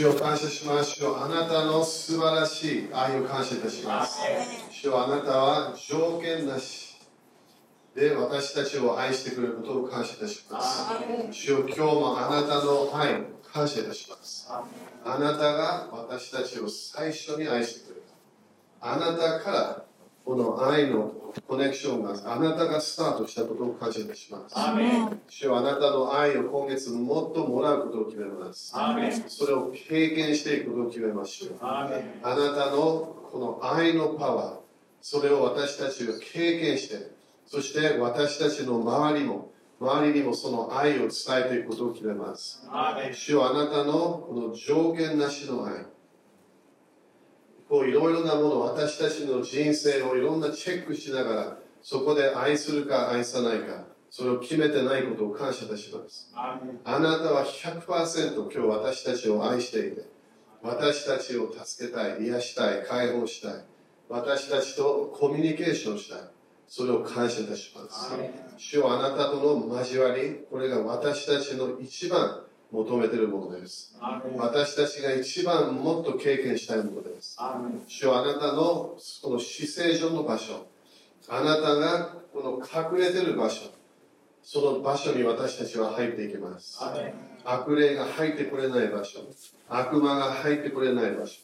主を感謝します。主よあなたの素晴らしい愛を感謝いたします。主よあなたは条件なしで私たちを愛してくれることを感謝いたします。主よ今日もあなたの愛を感謝いたします。あなたが私たちを最初に愛してくれた。あなたからこの愛のコネクションがあなたがスタートしたことを感謝いたします。主よあなたの愛を今月もっともらうことを決めます。それを経験していくことを決めましょう。あなたのこの愛のパワー、それを私たちが経験して、そして私たちの周りも、周りにもその愛を伝えていくことを決めます。主よあなたのこの条件なしの愛、こういろいろなもの、私たちの人生をいろんなチェックしながら、そこで愛するか愛さないか、それを決めてないことを感謝いたします。あなたは100%今日私たちを愛していて、私たちを助けたい、癒したい、解放したい、私たちとコミュニケーションしたい、それを感謝いたします。主よあなたとの交わり、これが私たちの一番求めているものです。私たちが一番もっと経験したいものです。主よあなたのこの死聖所の場所、あなたがこの隠れている場所、その場所に私たちは入っていきます。悪霊が入ってこれない場所、悪魔が入ってこれない場所、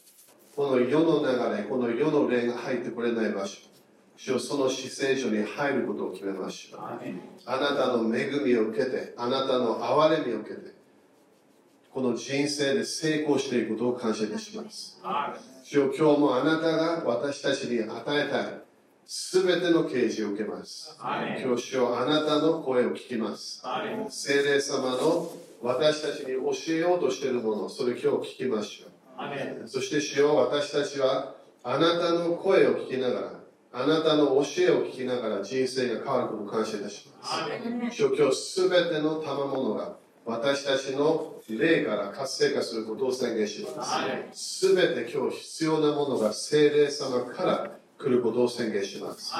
この世の流れ、この世の霊が入ってこれない場所、主よその死聖所に入ることを決めましょう。あなたの恵みを受けて、あなたの憐れみを受けて、この人生で成功していくことを感謝いたします。主よ今日もあなたが私たちに与えたいすべての啓示を受けます。今日主よあなたの声を聞きます。聖霊様の私たちに教えようとしているもの、それ今日聞きましょう。そして主よ私たちはあなたの声を聞きながら、あなたの教えを聞きながら人生が変わることを感謝いたします。主よ今日すべての賜物が私たちの霊から活性化することを宣言します。すべて今日必要なものが聖霊様から来ることを宣言します。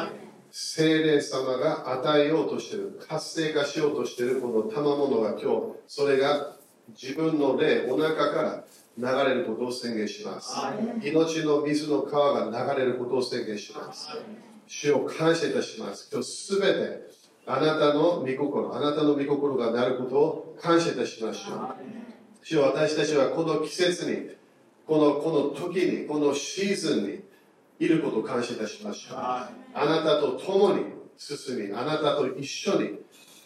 聖霊様が与えようとしている、活性化しようとしているこの賜物が今日、それが自分の霊、お腹から流れることを宣言します。命の水の川が流れることを宣言します。主を感謝いたします。今日すべてあなたの御心、あなたの御心がなることを感謝いたしましょう。主よ私たちはこの季節に、このこの時に、このシーズンにいることを感謝いたしましょう。あなたと共に進み、あなたと一緒に、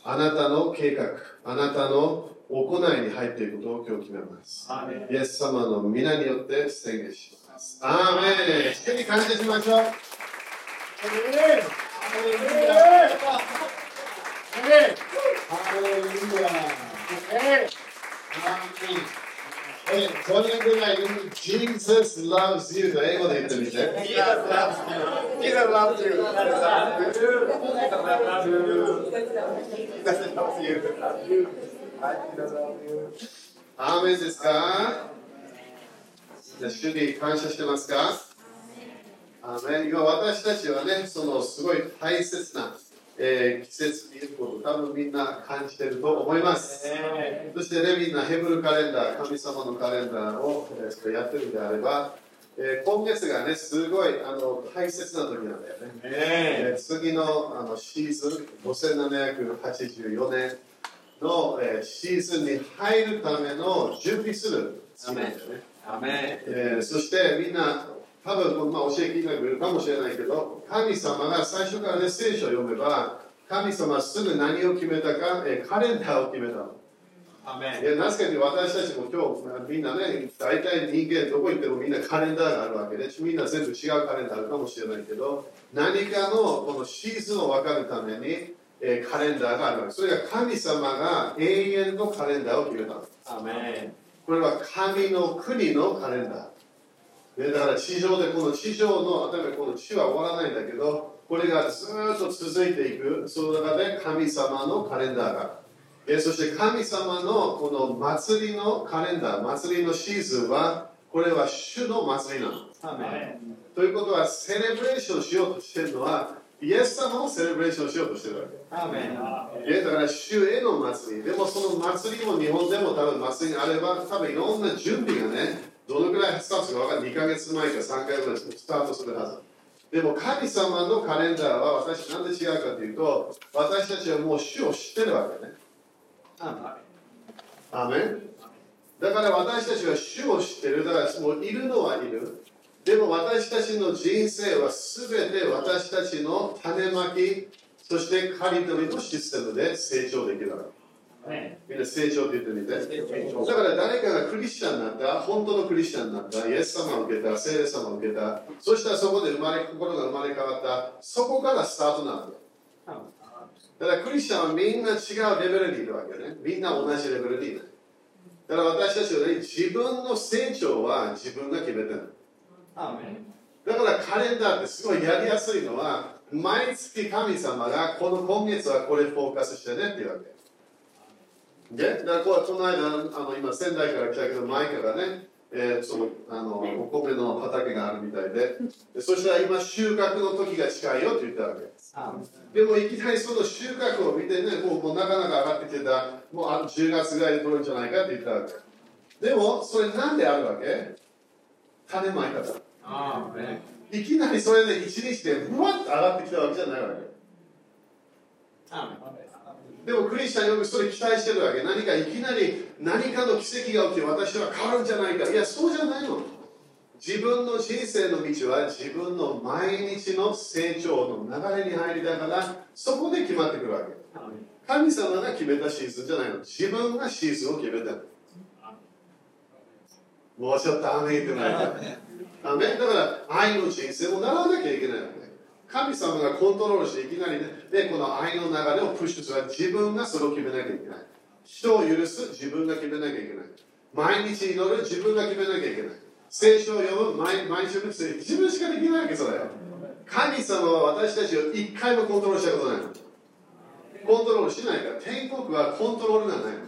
あなたの計画、あなたの行いに入っていることを今日決めます。イエス様の皆によって宣言します。アーメン。一緒に感謝しましょう。え、それぐらい Jesus loves you と英語で言ってみて。アーメンですか？じゃあ主に感謝してますかアーメン今私たちはね、そのすごい大切な、えー季節にいること多分みんな感じてると思います。そしてね、みんなヘブルカレンダー、神様のカレンダーを、えーやってるのであれば、えー今月がね、すごいあの大切な時なんだよね。えー次のあのシーズン、5784年の、えーシーズンに入るための準備する月なんだよね。えーそしてみんな、多分まあ教え聞いた人もいるかもしれないけど、神様が最初からね、聖書を読めば、神様はすぐ何を決めたか、えーカレンダーを決めたの。いや、なぜかに私たちも今日、まあみんなね、大体人間どこ行ってもみんなカレンダーがあるわけで、みんな全部違うカレンダーあるかもしれないけど、何かのこのシーズンを分かるために、えーカレンダーがあるわけ。それが神様が永遠のカレンダーを決めたの。これは神の国のカレンダー。でだから地上でこの地上の、例えばこの地は終わらないんだけど、これがずーっと続いていく、その中で神様のカレンダーが。えそして神様のこの祭りのカレンダー、祭りのシーズンは、これは主の祭りなの。ということは、セレブレーションしようとしてるのは、イエス様をセレブレーションしようとしてるわけ。えだから主への祭り。でもその祭りも日本でも多分祭りがあれば、多分いろんな準備がね、どのくらいスタートするか分かんない。2ヶ月前か3ヶ月前スタートするはず。でも神様のカレンダーは私なんで違うかというと、私たちはもう主を知ってるわけね。アアーメンだから私たちは主を知ってる。だからもういるのはいる。でも私たちの人生は全て私たちの種まき、そして刈り取りのシステムで成長できるわけ。みんな成長って言ってみて。ンだから誰かがクリスチャンになった、本当のクリスチャンになった、イエス様を受けた、聖霊様を受けた、そしたらそこで生まれ心が生まれ変わった、そこからスタートなんだよ。だからクリスチャンはみんな違うレベルにいるわけね。みんな同じレベルにいない。だから私たちはね、自分の成長は自分が決めてる。だからカレンダーってすごいやりやすいのは、毎月神様がこの今月はこれフォーカスしてねっていうわけ。で、だからこの間、あの今仙台から来たけど、前からね、えーそのあのお米の畑があるみたいでで、そしたら今収穫の時が近いよって言ったわけ。アーメンでもいきなりその収穫を見てね、もうもうなかなか上がってきてた、もうあ10月ぐらいで取るんじゃないかって言ったわけ。でも、それなんであるわけ？種まいたから。いきなりそれで一日でふわっと上がってきたわけじゃないわけ。でもクリスチャンよくそれ期待してるわけ。何かいきなり何かの奇跡が起きて私は変わるんじゃないか。いや、そうじゃないの。自分の人生の道は自分の毎日の成長の流れに入りながらそこで決まってくるわけ。神様が決めたシーズンじゃないの。自分がシーズンを決めたの。もうちょっとアーメン言ってもらいたい。アーメンだから愛の人生も習わなきゃいけないわけ。神様がコントロールしていきなりね、でこの愛の流れをプッシュする自分がそれを決めなきゃいけない。人を許す自分が決めなきゃいけない。毎日祈る自分が決めなきゃいけない。聖書を読む毎毎週の薬自分しかできないわけそれ。神様は私たちを一回もコントロールしたことないの。コントロールしないから天国はコントロールがないの。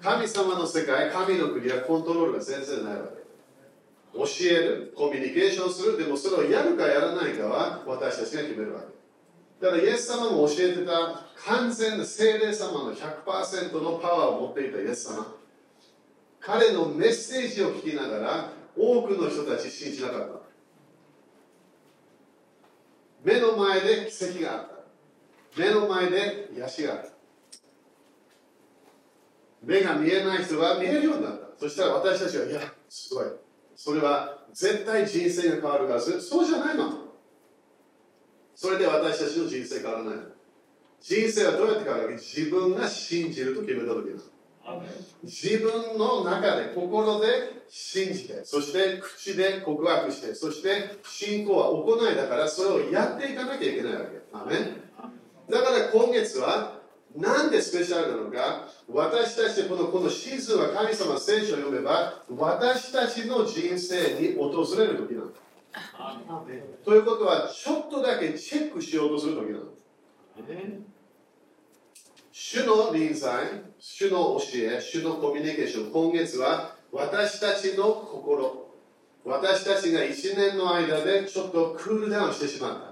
神様の世界、神の国はコントロールが全然ないわけ。教える、コミュニケーションする、でもそれをやるかやらないかは私たちが決めるわけ。だからイエス様も教えてた完全な聖霊様の100%のパワーを持っていたイエス様。彼のメッセージを聞きながら多くの人たち信じなかった。目の前で奇跡があった。目の前で癒しがあった。目が見えない人が見えるようになった。そしたら私たちは、いや、すごい。それは絶対人生が変わるはず。そうじゃないの。それで私たちの人生変わらないの。人生はどうやって変わるか自分が信じると決めた時なの。自分の中で心で信じてそして口で告白してそして信仰は行いだからそれをやっていかなきゃいけないわけだから今月はなんでスペシャルなのか私たちこのこのシーズンは神様の聖書を読めば私たちの人生に訪れる時なの。ということはちょっとだけチェックしようとする時なの。主の臨在、主の教え、主のコミュニケーション、今月は私たちの心、私たちが1年の間でちょっとクールダウンしてしまった。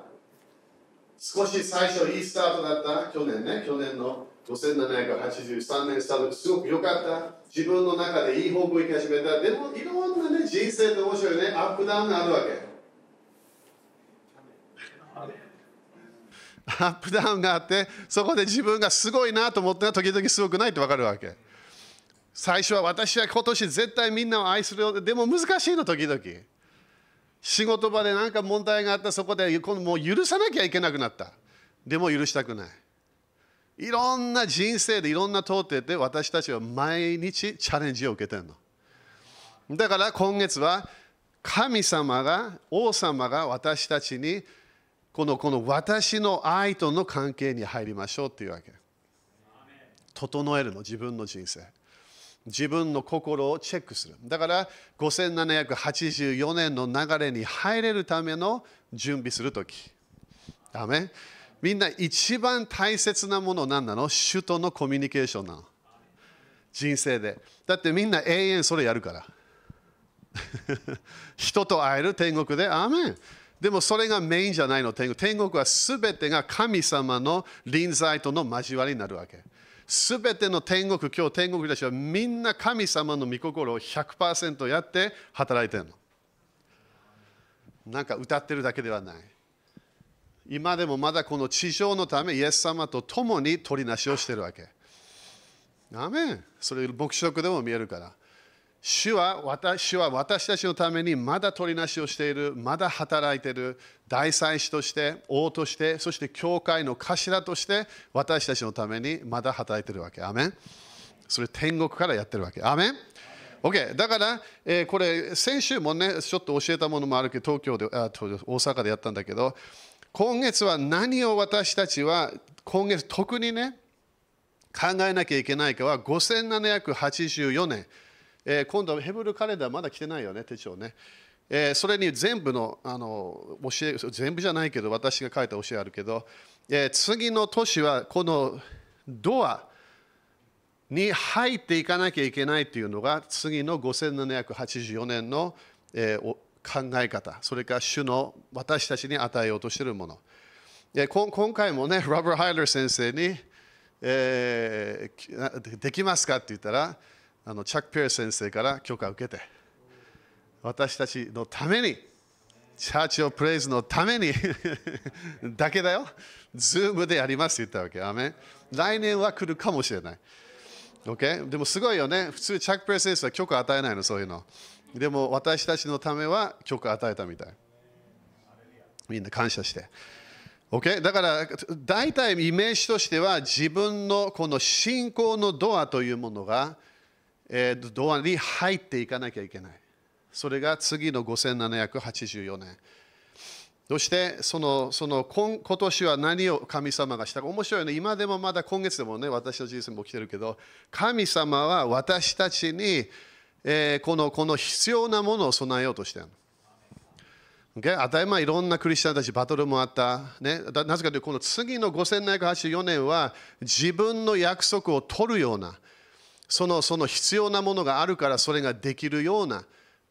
少し最初いいスタートだった、去年ね、去年の5783年スタート、すごく良かった。自分の中でいい方向行き始めた。でもいろんなね、人生って面白いね、アップダウンがあるわけ。アップダウンがあってそこで自分がすごいなと思ったら時々すごくないって分かるわけ最初は私は今年絶対みんなを愛するよでも難しいの時々仕事場で何か問題があったそこで今度もう許さなきゃいけなくなったでも許したくないいろんな人生でいろんな通ってて私たちは毎日チャレンジを受けてるのだから今月は神様が王様が私たちにこのこの私の愛との関係に入りましょうっていうわけ。整えるの、自分の人生。自分の心をチェックする。だから5784年の流れに入れるための準備するとき。アメ？みんな一番大切なもの何なの？主とのコミュニケーションなの。人生で。だってみんな永遠それやるから。人と会える天国で、アーメンでもそれがメインじゃないの、天国。天国はすべてが神様の臨在との交わりになるわけ。すべての天国、今日天国たちはみんな神様の御心を100%やって働いてるの。なんか歌ってるだけではない。今でもまだこの地上のため、イエス様と共に取りなしをしてるわけ。アメンそれ牧師でも見えるから。主は私は私たちのためにまだ取りなしをしている、まだ働いている、大祭司として、王として、そして教会の頭として私たちのためにまだ働いているわけ。アメンそれ天国からやってるわけ。アメン OK、だから、えー、これ、先週もね、ちょっと教えたものもあるけど、東京で、あ大阪でやったんだけど、今月は何を私たちは、今月特にね、考えなきゃいけないかは、5784年。えー、今度、ヘブルカレンダーまだ来てないよね、手帳ね。えー、それに全部のあの教え、全部じゃないけど、私が書いた教えあるけど、えー、次の年はこのドアに入っていかなきゃいけないというのが、次の5784年の、えー、考え方、それから主の私たちに与えようとしているもの。えー、今回もね、ロバート・ハイドラー先生に、えー、できますかって言ったら、あのチャック・ピアス先生から許可を受けて私たちのために Church of Praise のために だけだよ。ズームでやりますって言ったわけ。アメン来年は来るかもしれない。OK でもすごいよね。普通チャック・ピアス先生は許可与えないのそういうの。でも私たちのためは許可与えたみたい。みんな感謝して。OK? だから大体イメージとしては自分のこの信仰のドアというものがえー、ドアに入っていかなきゃいけない。それが次の5784年。そしてそのその今今年は何を神様がしたか面白いね。今でもまだ今月でもね、私の人生も来てるけど、神様は私たちに、えー、このこの必要なものを備えようとしてる。Okay? 当たり前いろんなクリスチャンたちバトルもあった。ね、なぜかというと、この次の5784年は自分の約束を取るような。そのその必要なものがあるからそれができるような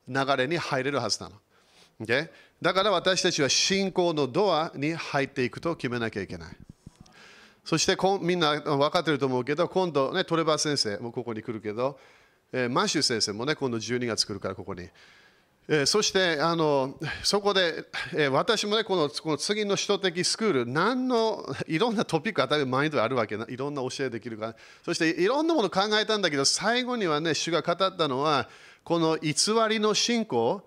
流れに入れるはずなの。Okay? だから私たちは信仰のドアに入っていくと決めなきゃいけない。そしてこみんな分かってると思うけど、今度、ね、トレバー先生もここに来るけど、えー、マッシュ先生もね、今度12月来るからここに。え、そしてあのそこで、え、私もねこのこの次の首都的スクール何のいろんなトピック当たりマインドあるわけないろんな教えできるからそしていろんなもの考えたんだけど最後にはね主が語ったのはこの偽りの信仰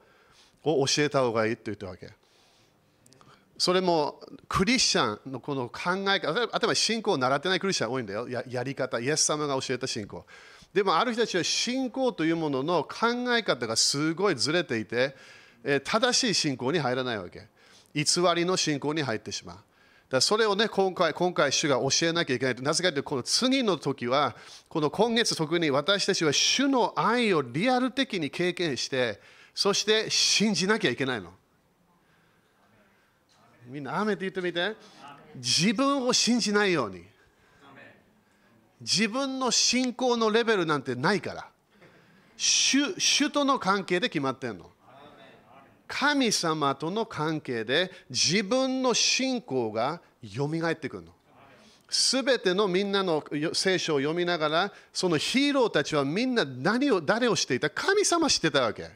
を教えた方がいいと言ったわけ。それもクリスチャンのこの考え方例えば信仰を習ってないクリスチャン多いんだよ。ややり方イエス様が教えた信仰。でもある人たちは信仰というものの考え方がすごいずれていて、え正しい信仰に入らないわけ。偽りの信仰に入ってしまう。だそれをね、今回、今回、主が教えなきゃいけない。なぜかというと、この次の時は、この今月特に私たちは主の愛をリアル的に経験して、そして信じなきゃいけないの。みんな、雨って言ってみて。自分を信じないように。自分の信仰のレベルなんてないから。主主との関係で決まってんの。神様との関係で自分の信仰がよみがえってくるの。すべてのみんなの聖書を読みながらそのヒーローたちはみんな何を誰をしていた？神様知ってたわけ。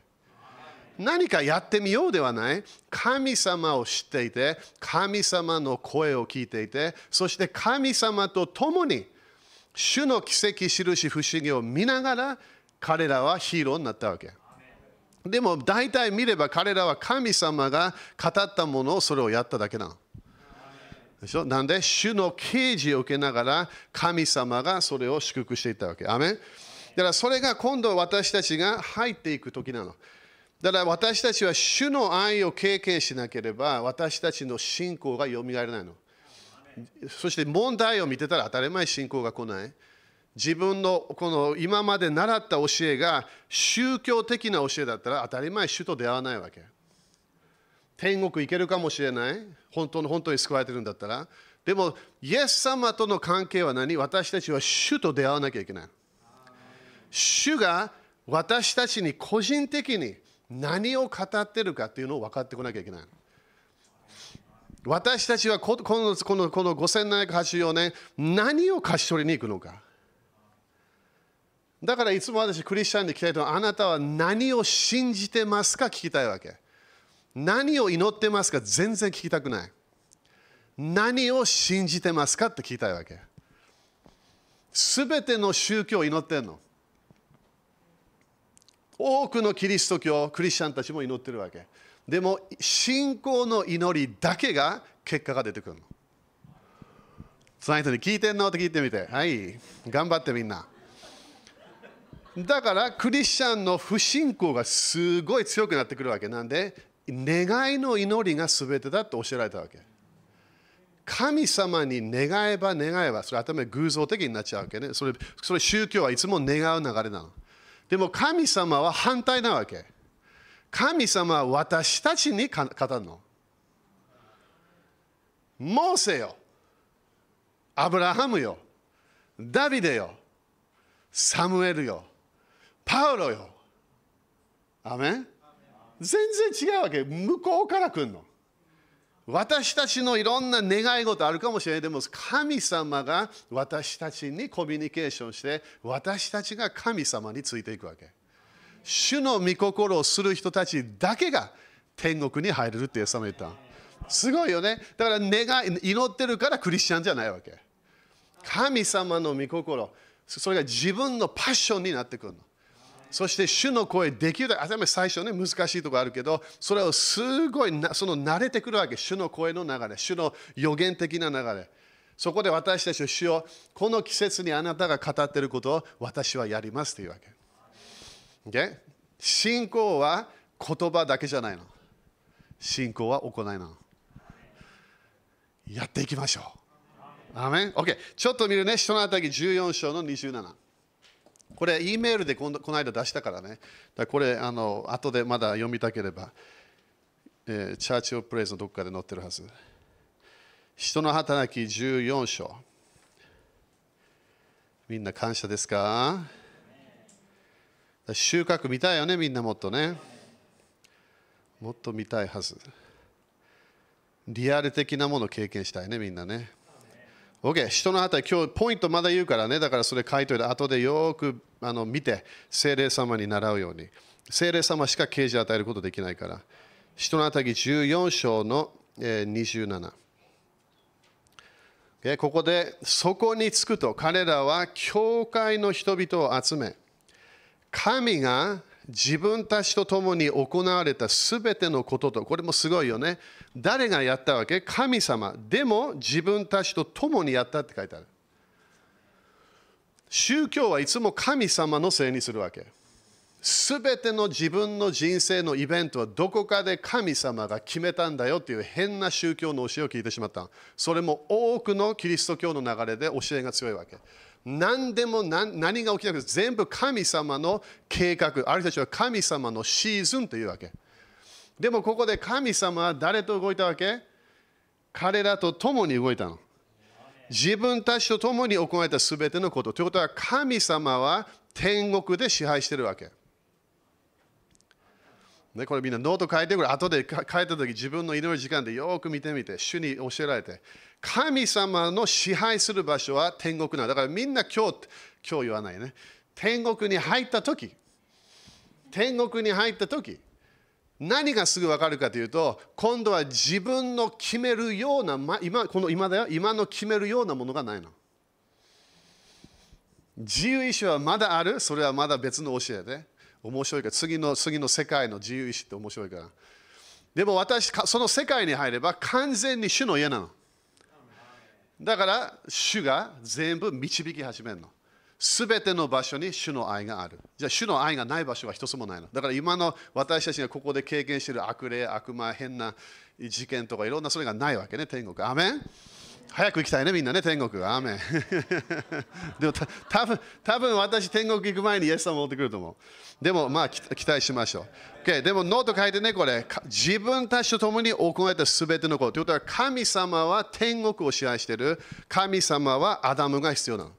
何かやってみようではない。神様を知っていて神様の声を聞いていてそして神様と共に主の奇跡、印、不思議を見ながら彼らはヒーローになったわけ。でも大体見れば彼らは神様が語ったものをそれをやっただけなの。でしょ？なんで主の啓示を受けながら神様がそれを祝福していったわけ。アメだからそれが今度私たちが入っていく時なの。だから私たちは主の愛を経験しなければ私たちの信仰がよみがえらないの。そして問題を見てたら当たり前信仰が来ない。自分のこの今まで習った教えが宗教的な教えだったら当たり前主と出会わないわけ。天国行けるかもしれない。本当の本当に救われてるんだったら。でも、イエス様との関係は何？私たちは主と出会わなきゃいけない。主が私たちに個人的に何を語ってるかっていうのを分かってこなきゃいけない。私たちはこのこのこの5784年、何を勝ち取りに行くのか。だからいつも私、クリスチャンに聞きたいと、あなたは何を信じてますか聞きたいわけ。何を祈ってますか全然聞きたくない。何を信じてますかって聞きたいわけ。すべての宗教を祈ってんの。多くのキリスト教、クリスチャンたちも祈ってるわけ。でも、信仰の祈りだけが結果が出てくるの。その人に聞いてんの？って聞いてみて。はい、頑張ってみんな。だから、クリスチャンの不信仰がすごい強くなってくるわけなんで、願いの祈りが全てだと教えられたわけ。神様に願えば願えば、それ頭偶像的になっちゃうわけね。それそれ宗教はいつも願う流れなの。でも神様は反対なわけ。神様は私たちに語るの。モーセよ。アブラハムよ。ダビデよ。サムエルよ。パウロよ。アメン全然違うわけ。向こうから来るの。私たちのいろんな願い事あるかもしれない。でも神様が私たちにコミュニケーションして私たちが神様についていくわけ。主の御心をする人たちだけが天国に入れるってイエス様言った。すごいよね。だから願い祈ってるからクリスチャンじゃないわけ。神様の御心、それが自分のパッションになってくるの。そして主の声できるだけ、最初ね、難しいとこあるけど、それをすごいその慣れてくるわけ。主の声の流れ、主の予言的な流れ。そこで私たちは主を、この季節にあなたが語っていることを私はやりますというわけ。Okay? 信仰は言葉だけじゃないの。信仰は行いなの。やっていきましょう。アメン ?OK。ちょっと見るね、人のあたり14章の27。これ、E メールでこのこの間出したからね。だこれ、あの後でまだ読みたければ、えー、チャーチオプレイズのどこかで載ってるはず。人の働き14章。みんな感謝ですか？収穫見たいよね、みんなもっとね。もっと見たいはず。リアル的なものを経験したいね、みんなね。OK、人の働き、今日ポイントまだ言うからね、だからそれ書いといて、後でよくあの見て、精霊様に習うように。精霊様しか啓示を与えることできないから。人の働き14章の、27。Okay、ここで、そこに着くと、彼らは教会の人々を集め、神が自分たちと共に行われたすべてのことと、これもすごいよね。誰がやったわけ？神様。でも自分たちと共にやったって書いてある。宗教はいつも神様のせいにするわけ。すべての自分の人生のイベントはどこかで神様が決めたんだよっていう変な宗教の教えを聞いてしまった。それも多くのキリスト教の流れで教えが強いわけ。何でも何が起きなくて全部神様の計画、ある人たちは神様のシーズンというわけ。でもここで神様は誰と動いたわけ？彼らと共に動いたの。自分たちと共に行われたすべてのこと。ということは神様は天国で支配してるわけ。ね、これみんなノート書いてくれ。後で書いたとき自分の祈る時間でよく見てみて、主に教えられて。神様の支配する場所は天国なだからみんな今日、今日言わないね。天国に入ったとき、天国に入ったとき、何がすぐ分かるかというと、今度は自分の決めるような、今この今だよ、今の決めるようなものがないの。自由意志はまだある、それはまだ別の教えで。面白いから、次の次の世界の自由意志って面白いから。でも私、その世界に入れば完全に主の家なの。だから主が全部導き始めるの。すべての場所に主の愛がある。じゃあ主の愛がない場所は一つもないの。だから今の私たちがここで経験している悪霊、悪魔、変な事件とかいろんなそれがないわけね、天国。アメン早く行きたいね、みんなね、天国。アーメン でもたぶん、多分私、天国行く前にイエス様持ってくると思う。でも、まあ、期待しましょう。Okay、でも、ノート書いてね、これ。自分たちと共に行われたすべてのこと。ということは、神様は天国を支配している。神様はアダムが必要なの。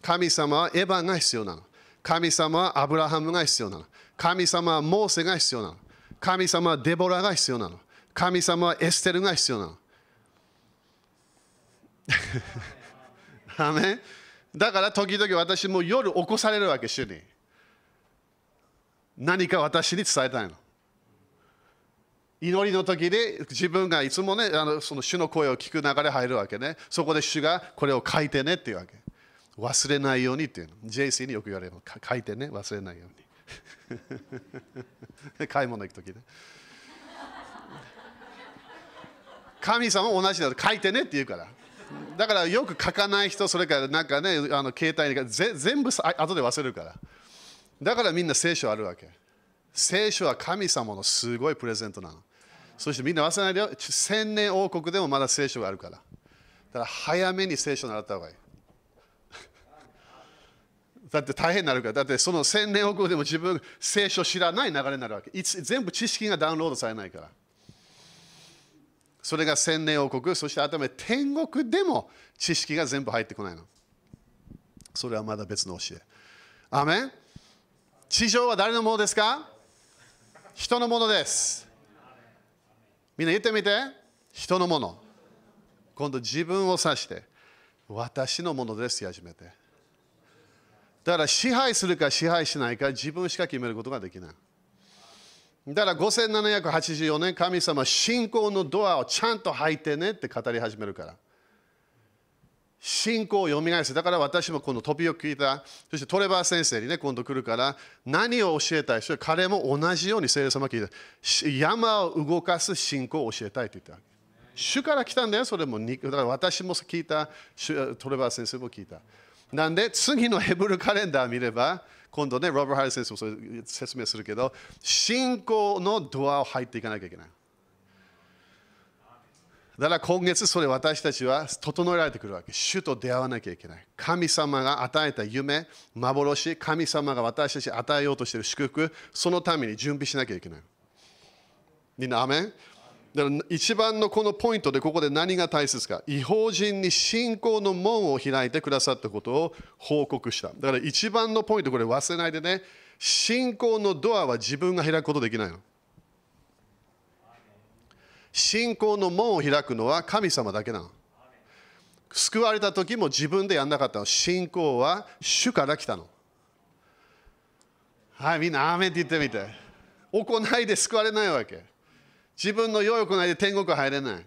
神様はエヴァが必要なの。神様はアブラハムが必要なの。神様はモーセが必要なの。神様はデボラが必要なの。神様はエステルが必要なの。アメン？だから時々私も夜起こされるわけ、主に。何か私に伝えたいの。祈りの時で自分がいつもね、あのその主の声を聞く流れ入るわけね。そこで主がこれを書いてねっていうわけ。忘れないようにっていうの。JC によく言われるの。書いてね、忘れないように。買い物行く時ね。神様も同じだと書いてねって言うから。だからよく書かない人、それからなんかね、あの携帯に全部あ後で忘れるから。だからみんな聖書あるわけ。聖書は神様のすごいプレゼントなの。そしてみんな忘れないでよ。千年王国でもまだ聖書があるから。だから早めに聖書習った方がいい。だって大変になるから。だってその千年王国でも自分聖書知らない流れになるわけ。いつ全部知識がダウンロードされないから。それが千年王国、そして頭天国でも知識が全部入ってこないの。それはまだ別の教え。アメン地上は誰のものですか？人のものです。みんな言ってみて。人のもの。今度自分を指して、私のものです始めて。だから支配するか支配しないか自分しか決めることができない。だから5784年神様信仰のドアをちゃんと履いてねって語り始めるから。信仰を読み返す。だから私もこの飛びを聞いた、そしてトレバー先生にね、今度来るから、何を教えたい？それ彼も同じように聖霊様聞いた。山を動かす信仰を教えたいって言ったわけ。主から来たんだよ、それも。だから私も聞いた、トレバー先生も聞いた。なんで、次のヘブルカレンダー見れば、今度ね、ロバート・ハリ先生もそれ説明するけど、信仰のドアを入っていかなきゃいけない。だから今月それ私たちは整えられてくるわけ。主と出会わなきゃいけない。神様が与えた夢、幻、神様が私たちに与えようとしている祝福、そのために準備しなきゃいけない。みんな、アメン？だから一番のこのポイントでここで何が大切か。違法人に信仰の門を開いてくださったことを報告した。だから一番のポイント、これ忘れないでね。信仰のドアは自分が開くことできないの。信仰の門を開くのは神様だけなの。救われた時も自分でやんなかったの。信仰は主から来たの。はい、みんな、アーメンって言ってみて。行いで救われないわけ。自分の良い行いで天国入れない。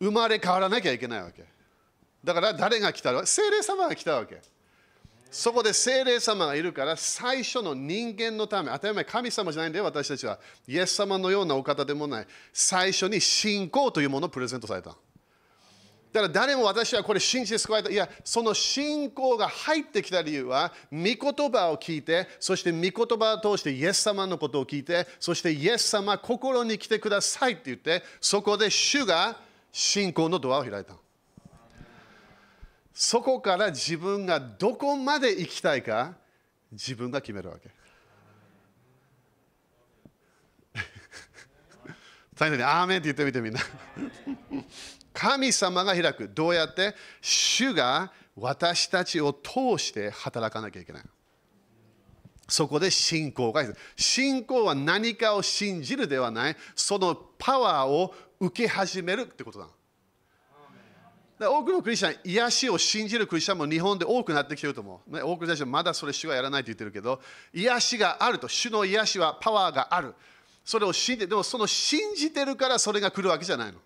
生まれ変わらなきゃいけないわけ。だから誰が来たら精霊様が来たわけ。そこで精霊様がいるから最初の人間のため、当たり前神様じゃないんだよ、私たちは。イエス様のようなお方でもない。最初に信仰というものをプレゼントされた。だから誰も私はこれ信じて救われた。いや、その信仰が入ってきた理由は、御言葉を聞いて、そして御言葉を通してイエス様のことを聞いて、そしてイエス様、心に来てくださいって言って、そこで主が信仰のドアを開いた。そこから自分がどこまで行きたいか自分が決めるわけ。最後に「アーメン」って言ってみてみんな。神様が開く。どうやって？主が私たちを通して働かなきゃいけない。そこで信仰が信仰は何かを信じるではない、そのパワーを受け始めるってことだ。多くのクリスチャン、癒しを信じるクリスチャンも日本で多くなってきてると思う。多くの人たちはまだそれ主はやらないと言ってるけど、癒しがあると、主の癒しはパワーがある。それを信じて、でもその信じてるからそれが来るわけじゃないの。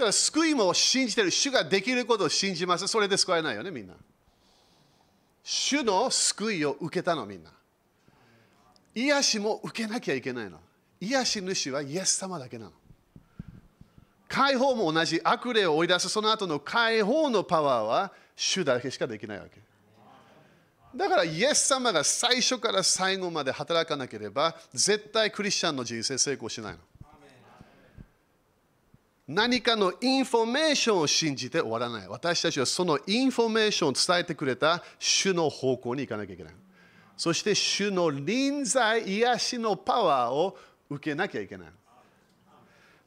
だから救いも信じてる、主ができることを信じます。それで救われないよね、みんな。主の救いを受けたの、みんな。癒しも受けなきゃいけないの。癒し主はイエス様だけなの。解放も同じ悪霊を追い出すその後の解放のパワーは主だけしかできないわけ。だからイエス様が最初から最後まで働かなければ絶対クリスチャンの人生成功しないの。何かのインフォメーションを信じて終わらない。私たちはそのインフォメーションを伝えてくれた主の方向に行かなきゃいけない。そして主の臨在、癒しのパワーを受けなきゃいけない。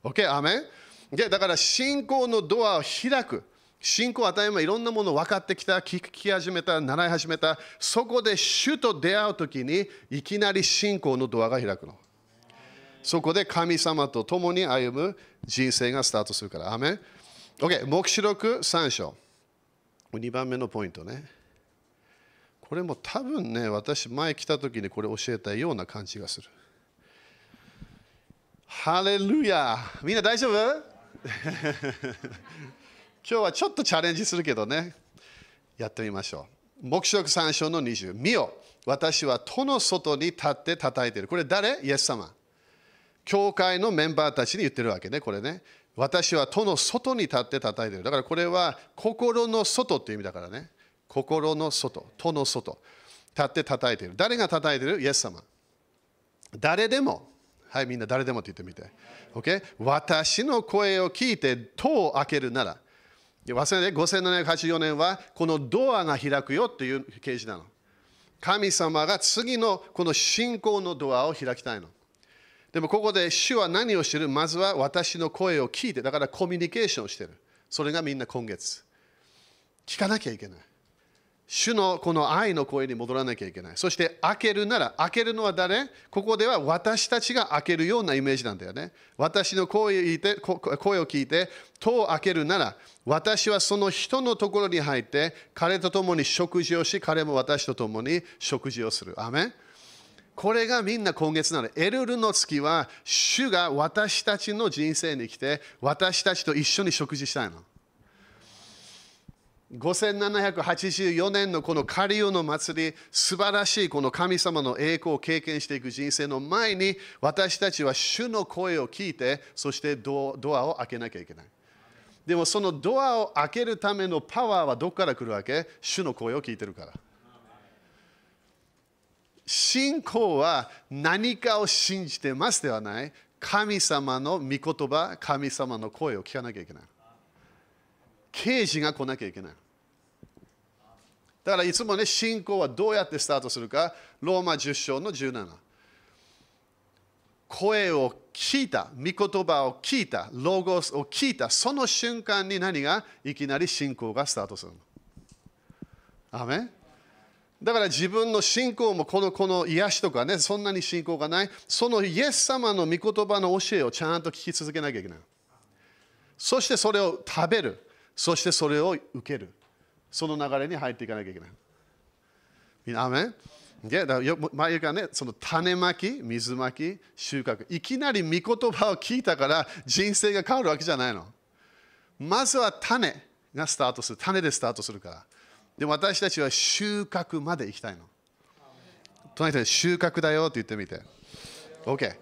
OK? アメンでだから信仰のドアを開く。信仰は当たり前いろんなもの分かってきた、聞き始めた、習い始めた。そこで主と出会うときにいきなり信仰のドアが開くの。そこで神様と共に歩む人生がスタートするから。アメン ?OK、黙示録3章。2番目のポイントね。これも多分ね、私前来た時にこれ教えたような感じがする。ハレルヤみんな大丈夫？今日はちょっとチャレンジするけどね、やってみましょう。黙示録3章の20。見よ、私は戸の外に立って叩いている。これ誰？イエス様。教会のメンバーたちに言ってるわけね、これね。私は戸の外に立って叩いてる。だからこれは心の外っていう意味だからね。心の外、戸の外。立って叩いてる。誰が叩いてる？イエス様。誰でも。はい、みんな誰でもって言ってみて。Okay? 私の声を聞いて戸を開けるなら。忘れて、5784年はこのドアが開くよっていう掲示なの。神様が次のこの信仰のドアを開きたいの。でもここで主は何をしてる？まずは私の声を聞いて、だからコミュニケーションしてる。それがみんな今月。聞かなきゃいけない。主のこの愛の声に戻らなきゃいけない。そして開けるなら、開けるのは誰？ここでは私たちが開けるようなイメージなんだよね。私の声を聞いて、声を聞いて、戸を開けるなら、私はその人のところに入って、彼と共に食事をし、彼も私と共に食事をする。アメこれがみんな今月なの。エルルの月は、主が私たちの人生に来て、私たちと一緒に食事したいの。5784年のこのカリオの祭り、素晴らしいこの神様の栄光を経験していく人生の前に、私たちは主の声を聞いて、そしてドアを開けなきゃいけない。でもそのドアを開けるためのパワーはどこから来るわけ？主の声を聞いてるから。信仰は何かを信じてますではない。神様の御言葉、神様の声を聞かなきゃいけない。刑事が来なきゃいけない。だからいつもね、信仰はどうやってスタートするか、ローマ10章の17。声を聞いた、御言葉を聞いた、ロゴスを聞いた、その瞬間に何がいきなり信仰がスタートするの。アメだから自分の信仰もこのこの癒しとかね、そんなに信仰がない、そのイエス様の御言葉の教えをちゃんと聞き続けなきゃいけない。そしてそれを食べる、そしてそれを受ける。その流れに入っていかなきゃいけない。みんな、アメでだよ前からね、その種まき、水まき、収穫。いきなり御言葉を聞いたから人生が変わるわけじゃないの。まずは種がスタートする。種でスタートするから。でも私たちは収穫まで行きたいの。隣人収穫だよって言ってみて。OK。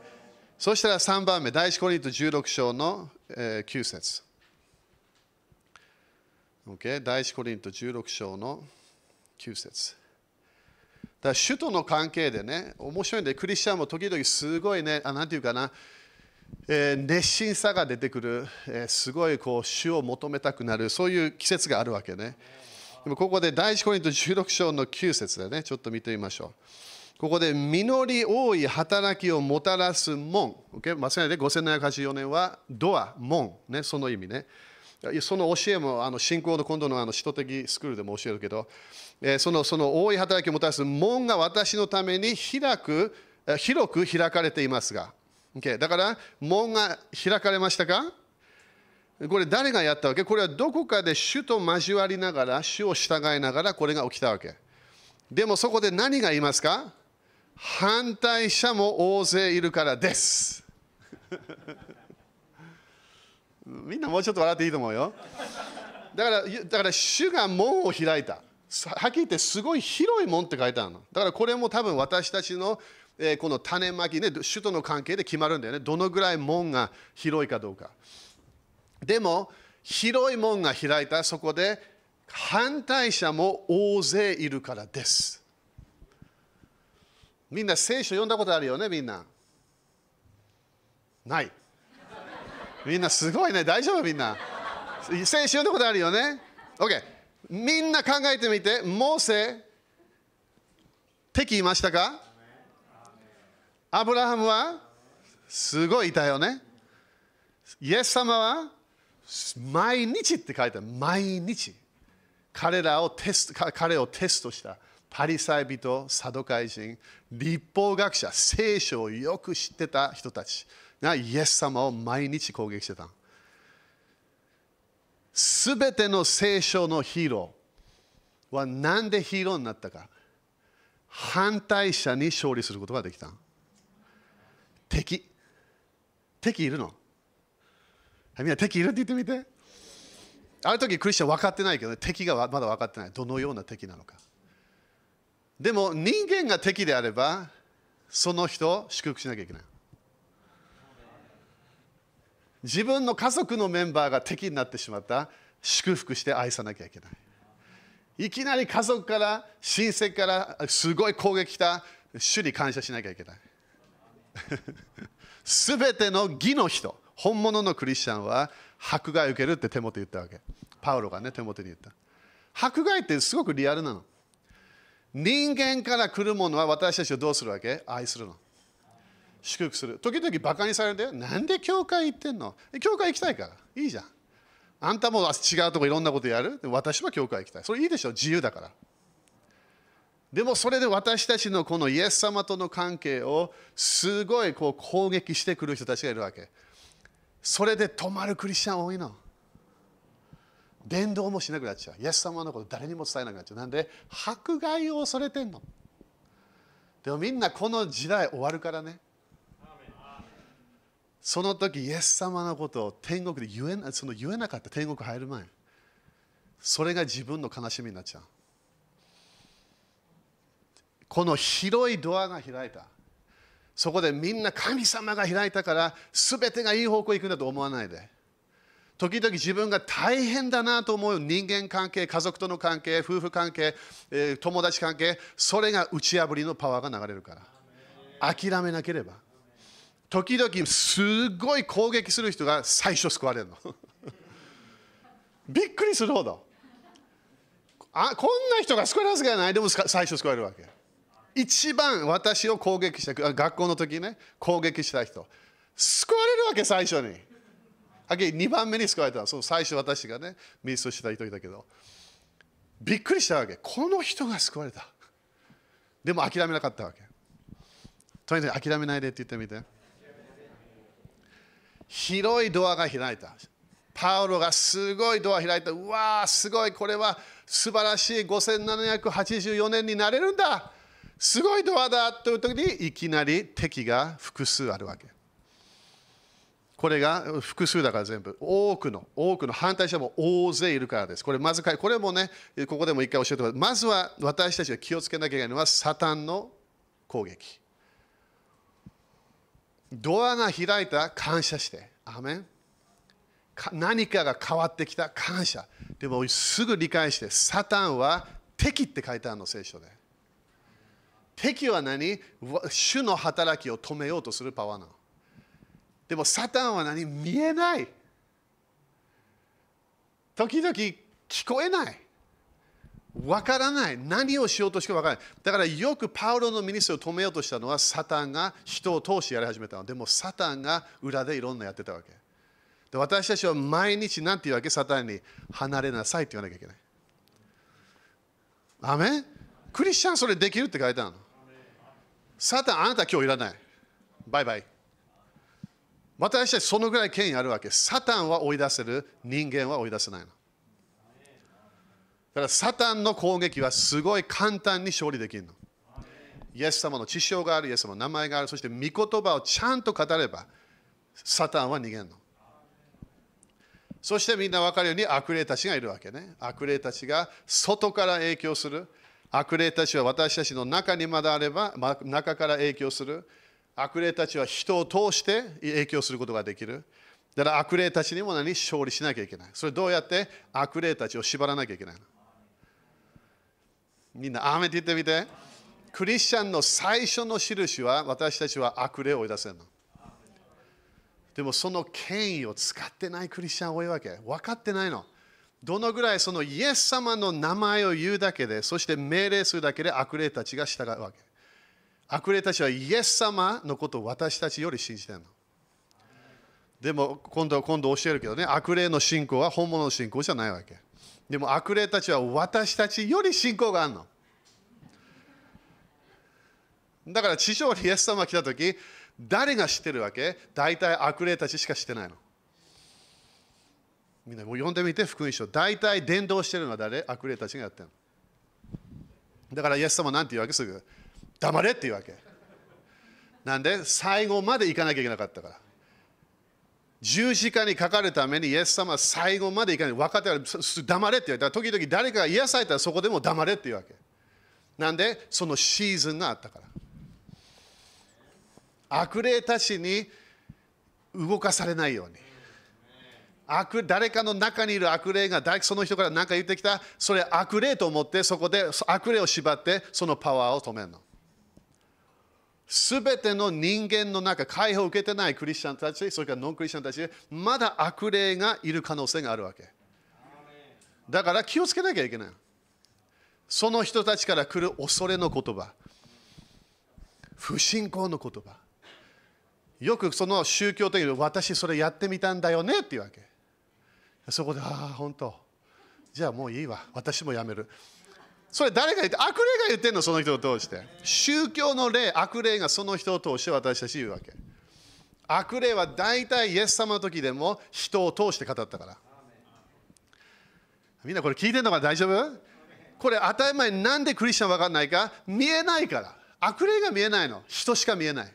そしたら3番目、第1コリント16章の、えー、9節。OK、第1コリント16章の9節だから首都の関係でね、面白いんで、クリスチャンも時々すごいね、あなんていうかな、えー、熱心さが出てくる、えー、すごいこう主を求めたくなる、そういう季節があるわけね。でもここで第1コリント16章の9節でね、ちょっと見てみましょう。ここで実り多い働きをもたらす門。Okay? 間違いで5784年はドア、門、ね、その意味ね。その教えもあの信仰の今度のあの使徒的スクールでも教えるけど、えー、そのその多い働きをもたらす門が私のために開く広く開かれていますが、okay、だから門が開かれましたか？これ誰がやったわけ？これはどこかで主と交わりながら、主を従いながらこれが起きたわけ。でもそこで何が言いますか？反対者も大勢いるからです。みんなもうちょっと笑っていいと思うよ。だから、だから主が門を開いた。はっきり言ってすごい広い門って書いてあるの。だからこれも多分私たちの、え、この種まきね、首都の関係で決まるんだよね。どのぐらい門が広いかどうか。でも、広い門が開いたそこで反対者も大勢いるからです。みんな聖書読んだことあるよね、みんな？ない。みんなすごいね、大丈夫みんな？聖書読んだことあるよね？OK。みんな考えてみて、モーセ、敵いましたか？アブラハムは？すごいいたよね。イエス様は？毎日って書いてある毎日彼らをテスト彼をテストしたパリサイ人、サドカイ人、立法学者、聖書をよく知ってた人たちがイエス様を毎日攻撃してた。すべての聖書のヒーローは何でヒーローになったか。反対者に勝利することができた。敵。敵いるのみんな敵いるって言ってみて。ある時クリスチャン分かってないけど、ね、敵がまだ分かってない。どのような敵なのか。でも人間が敵であれば、その人を祝福しなきゃいけない。自分の家族のメンバーが敵になってしまった祝福して愛さなきゃいけない。いきなり家族から親戚からすごい攻撃した主に感謝しなきゃいけない。すべての義の人、本物のクリスチャンは迫害を受けるって手元言ったわけ。パウロがね、手元に言った。迫害ってすごくリアルなの。人間から来るものは私たちをどうするわけ？愛するの。祝福する。時々バカにされて、なんで教会行ってんの？教会行きたいから。いいじゃん。あんたも違うとこいろんなことやる？私は教会行きたい。それいいでしょ？自由だから。でもそれで私たちのこのイエス様との関係をすごいこう攻撃してくる人たちがいるわけ。それで止まるクリスチャン多いの。伝道もしなくなっちゃう。イエス様のこと誰にも伝えなくなっちゃう。なんで迫害を恐れてんの。でもみんなこの時代終わるからね。その時イエス様のことを天国で言えその言えなかった天国入る前。それが自分の悲しみになっちゃう。この広いドアが開いた。そこでみんな神様が開いたから全てがいい方向に行くんだと思わないで。時々自分が大変だなと思う人間関係、家族との関係、夫婦関係、えー、友達関係、それが打ち破りのパワーが流れるから。諦めなければ。時々すごい攻撃する人が最初救われるの。びっくりするほど。あこんな人が救われるはずがないでも最初救われるわけ。一番私を攻撃した学校の時ね攻撃した人。救われるわけ最初に。2番目に救われた。その最初私がねミスした人いたけど。びっくりしたわけ。この人が救われた。でも諦めなかったわけ。とにかく諦めないでって言ってみて。広いドアが開いた。パウロがすごいドア開いた。うわーすごい。これは素晴らしい。5784年になれるんだ。すごいドアだという時にいきなり敵が複数あるわけこれが複数だから全部。多くの、多くの反対者も大勢いるからです。これまずかこれもね、ここでも一回教えてもらまずは私たちが気をつけなきゃいけないのは、サタンの攻撃。ドアが開いた感謝して。アメン何かが変わってきた感謝。でもすぐ理解して、サタンは敵って書いてあるの、聖書で。敵は何？主の働きを止めようとするパワーなの。でもサタンは何？見えない。時々聞こえない。わからない。何をしようとしてわからない。だからよくパウロのミニスを止めようとしたのはサタンが人を通してやり始めたの。でもサタンが裏でいろんなやってたわけ。で私たちは毎日何て言うわけ？サタンに離れなさいって言わなきゃいけない。アメン？クリスチャンそれできるって書いてあるの。サタンあなた今日いらない。バイバイ。私たちそのぐらい権威あるわけ。サタンは追い出せる、人間は追い出せないの。だからサタンの攻撃はすごい簡単に勝利できるの。イエス様の知性がある、イエス様の名前がある、そして御言葉をちゃんと語れば、サタンは逃げるの。そしてみんな分かるように悪霊たちがいるわけね。悪霊たちが外から影響する。悪霊たちは私たちの中にまだあれば、中から影響する。悪霊たちは人を通して影響することができる。だから悪霊たちにも何？勝利しなきゃいけない。それどうやって？悪霊たちを縛らなきゃいけないのみんな、アーメって言ってみて。クリスチャンの最初の印は私たちは悪霊を追い出せるの。でもその権威を使ってないクリスチャン多いわけ。分かってないの。どのぐらいそのイエス様の名前を言うだけで、そして命令するだけで悪霊たちが従うわけ。悪霊たちはイエス様のことを私たちより信じてるの。でも今度は今度教えるけどね、悪霊の信仰は本物の信仰じゃないわけ。でも悪霊たちは私たちより信仰があるの。だから地上にイエス様が来たとき、誰が知ってるわけ？大体悪霊たちしか知ってないの。みんなもう読んでみて、福音書。大体伝道してるのは誰？悪霊たちがやってる。だからイエス様は何て言うわけ？すぐ。黙れって言うわけ。なんで？最後まで行かなきゃいけなかったから。十字架にかかるためにイエス様は最後まで行かない。分かってる黙れって言われた時々誰かが癒されたらそこでも黙れって言うわけ。なんで？そのシーズンがあったから。悪霊たちに動かされないように。悪誰かの中にいる悪霊がその人から何か言ってきた、それ悪霊と思ってそこで悪霊を縛ってそのパワーを止めるの。すべての人間の中、解放を受けてないクリスチャンたち、それからノンクリスチャンたち、まだ悪霊がいる可能性があるわけ。だから気をつけなきゃいけない。その人たちから来る恐れの言葉、不信仰の言葉。よくその宗教的に私それやってみたんだよねっていうわけ。そこで、ああ、本当。じゃあもういいわ。私もやめる。それ誰が言って悪霊が言ってんの？その人を通して。宗教の霊悪霊がその人を通して私たち言うわけ。悪霊は大体イエス様の時でも人を通して語ったから。みんなこれ聞いてるのか？大丈夫？これ当たり前なんでクリスチャン分かんないか？見えないから。悪霊が見えないの。人しか見えない。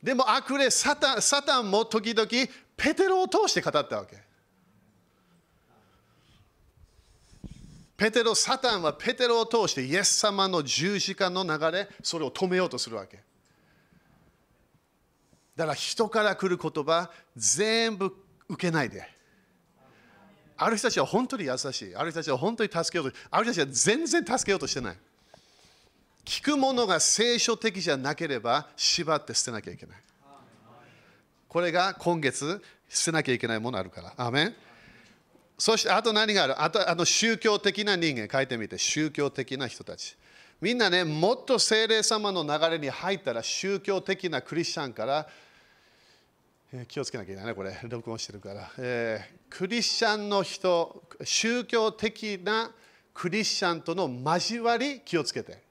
でも悪霊サタンサタンも時々ペテロを通して語ったわけペテロ、サタンはペテロを通してイエス様の十字架の流れ、それを止めようとするわけ。だから人から来る言葉、全部受けないで。ある人たちは本当に優しい。ある人たちは本当に助けようと。ある人たちは全然助けようとしてない。聞くものが聖書的じゃなければ縛って捨てなきゃいけない。これが今月捨てなきゃいけないものあるから。アメンそしてあと何がある？あとあの宗教的な人間書いてみて宗教的な人たち。みんなねもっと精霊様の流れに入ったら宗教的なクリスチャンから気をつけなきゃいけないねこれ。録音してるから、えー、クリスチャンの人宗教的なクリスチャンとの交わり気をつけて。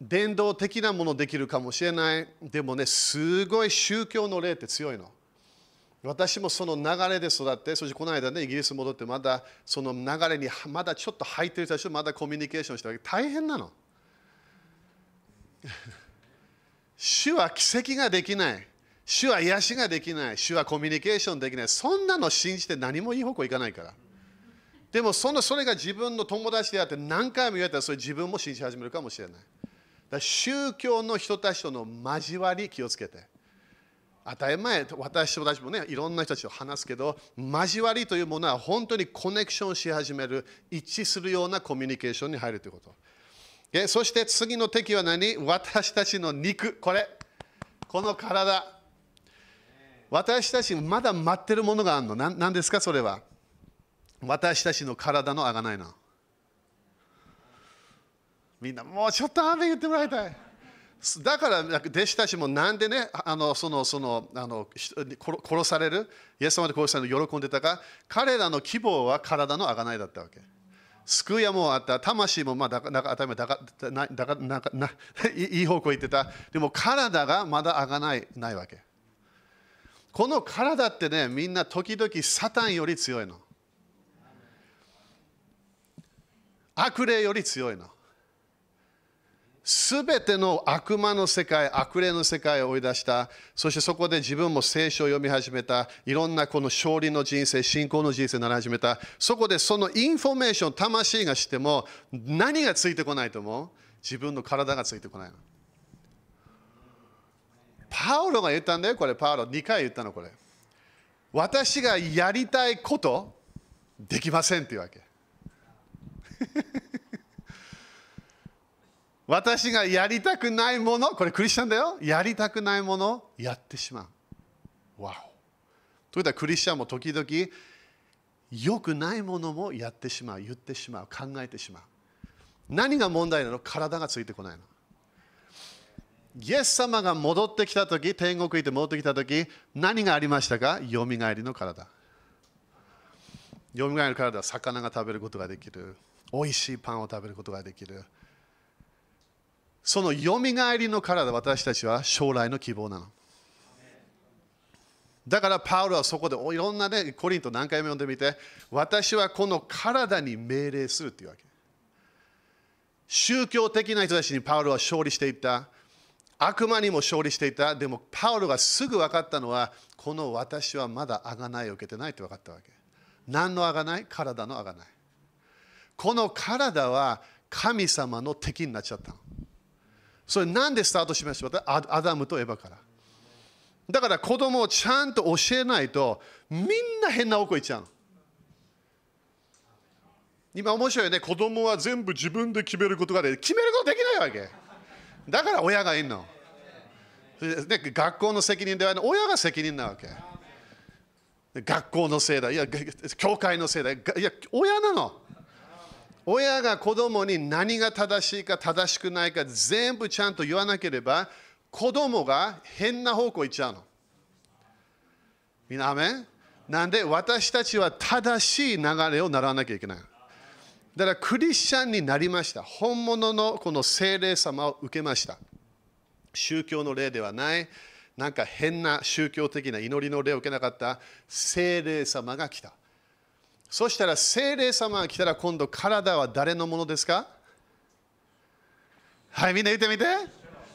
伝道的なものできるかもしれないでもねすごい宗教の霊って強いの私もその流れで育って、そしてこの間ね、イギリス戻って、まだその流れにまだちょっと入ってる人たちとまだコミュニケーションしてるわけ大変なの。主は奇跡ができない。主は癒しができない。主はコミュニケーションできない。そんなの信じて何もいい方向いかないから。でもそのそれが自分の友達であって何回も言われたらそれ自分も信じ始めるかもしれない。だ宗教の人たちとの交わり気をつけて。当たり前、私たちもね、いろんな人たちと話すけど、交わりというものは本当にコネクションし始める、一致するようなコミュニケーションに入るということ。そして次の敵は何？私たちの肉、これ、この体。私たちまだ待ってるものがあるの。何ですか、それは。私たちの体のあがないの。みんな、もうちょっと雨言ってもらいたい。だから弟子たちもなんでね、あのそのそのあの殺される、イエス様で殺されるの喜んでたか、彼らの希望は体の贖いだったわけ。救いはもうあった、魂もまあだかだかだかだかだかいい方向行ってた、でも体がまだ贖いないわけ。この体ってね、みんな時々サタンより強いの。悪霊より強いの。すべての悪魔の世界、悪霊の世界を追い出した、そしてそこで自分も聖書を読み始めた、いろんなこの勝利の人生、信仰の人生になり始めた、そこでそのインフォメーション、魂がしても、何がついてこないと思う？自分の体がついてこないの。パウロが言ったんだよ、これ、パウロ、2回言ったの、これ。私がやりたいこと、できませんっていうわけ。私がやりたくないもの、これクリスチャンだよ。やりたくないものをやってしまう。わお。といったらクリスチャンも時々良くないものもやってしまう、言ってしまう、考えてしまう。何が問題なの？体がついてこないの。イエス様が戻ってきたとき、天国行って戻ってきたとき、何がありましたか？よみがえりの体。よみがえりの体は魚が食べることができる。おいしいパンを食べることができる。そのよみがえりの体、私たちは将来の希望なの。だからパウロはそこでいろんなね、コリント何回も読んでみて、私はこの体に命令するっていうわけ。宗教的な人たちにパウロは勝利していった。悪魔にも勝利していた。でもパウロがすぐ分かったのは、この私はまだ贖いを受けてないって分かったわけ。何の贖い？体の贖い。この体は神様の敵になっちゃったの。それなんでスタートしました？アダムとエヴァから。だから子供をちゃんと教えないとみんな変な方向行っちゃうの。今面白いね。子供は全部自分で決めることがで決めることできないわけ。だから親がいるの。で学校の責任ではない親が責任なわけ。学校のせいだ、いや、教会のせいだ、いや、親なの。親が子供に何が正しいか正しくないか全部ちゃんと言わなければ子供が変な方向行っちゃうの。みんなあ、めなんで私たちは正しい流れを習わなきゃいけない。だからクリスチャンになりました。本物のこの聖霊様を受けました。宗教の霊ではない、なんか変な宗教的な祈りの霊を受けなかった聖霊様が来た。そしたら聖霊様が来たら今度体は誰のものですか？はい、みんな言ってみて。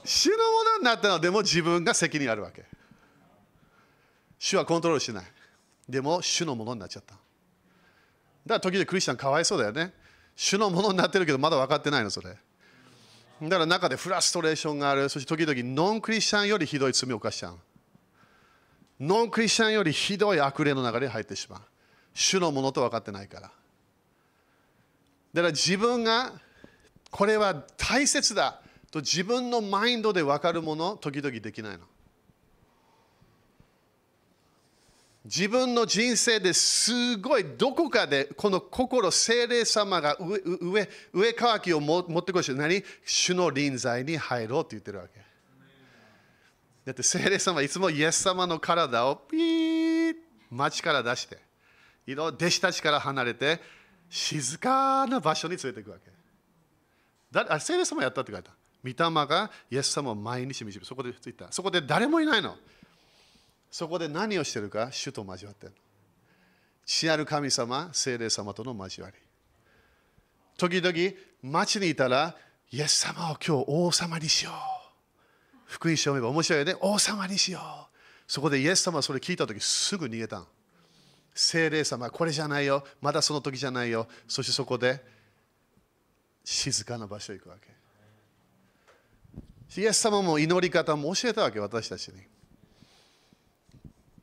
主のものになったのでも自分が責任あるわけ。主はコントロールしない。でも主のものになっちゃった。だから時々クリスチャンかわいそうだよね。主のものになってるけどまだ分かってないのそれ。だから中でフラストレーションがある。そして時々ノンクリスチャンよりひどい罪を犯しちゃう。ノンクリスチャンよりひどい悪霊の中に入ってしまう。主のものと分かってないから。だから自分がこれは大切だと自分のマインドで分かるもの、時々できないの。自分の人生ですごいどこかでこの心、精霊様が上上上乾きを持ってこいし、何？主の臨在に入ろうって言ってるわけ。だって精霊様はいつもイエス様の体をピーッ街から出して、弟子たちから離れて静かな場所に連れていくわけ。だあ聖霊様やったって書いた。御霊がイエス様を毎日導く。そこでついた。そこで誰もいないの。そこで何をしてるか、主と交わってるの。父なる神様、聖霊様との交わり。時々、町にいたら、イエス様を今日王様にしよう。福音書を読めば面白いよね。王様にしよう。そこでイエス様はそれ聞いたときすぐ逃げたの。聖霊様、これじゃないよ。まだその時じゃないよ。そしてそこで静かな場所へ行くわけ。イエス様も祈り方も教えたわけ、私たちに。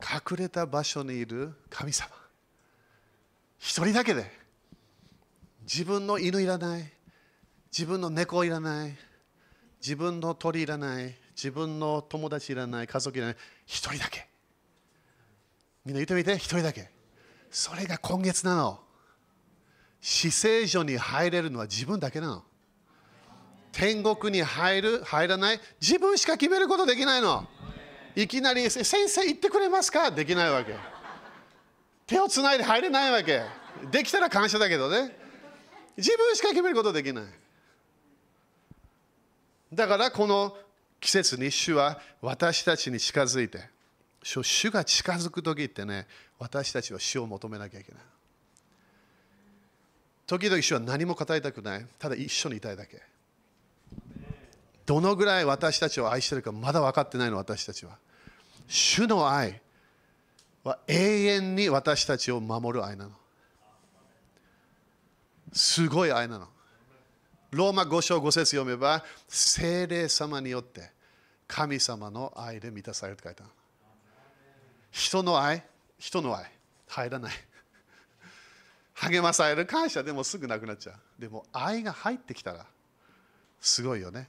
隠れた場所にいる神様。一人だけで。自分の犬いらない。自分の猫いらない。自分の鳥いらない。自分の友達いらない。家族いらない。一人だけ。みんな言ってみて、一人だけ。それが今月なの。死聖所に入れるのは自分だけなの。天国に入る、入らない、自分しか決めることできないの。いきなり先生言ってくれますか？できないわけ。手をつないで入れないわけ。できたら感謝だけどね。自分しか決めることできない。だからこの季節に主は私たちに近づいて、主が近づく時ってね、私たちは主を求めなきゃいけない。時々主は何も語りたくない。ただ一緒にいたいだけ。どのぐらい私たちを愛してるかまだ分かってないの私たちは主の愛は永遠に私たちを守る愛なのすごい愛なのローマ5章5節読めば精霊様によって神様の愛で満たされると書いてある人の愛人の愛入らない励まされる感謝でもすぐなくなっちゃうでも愛が入ってきたらすごいよね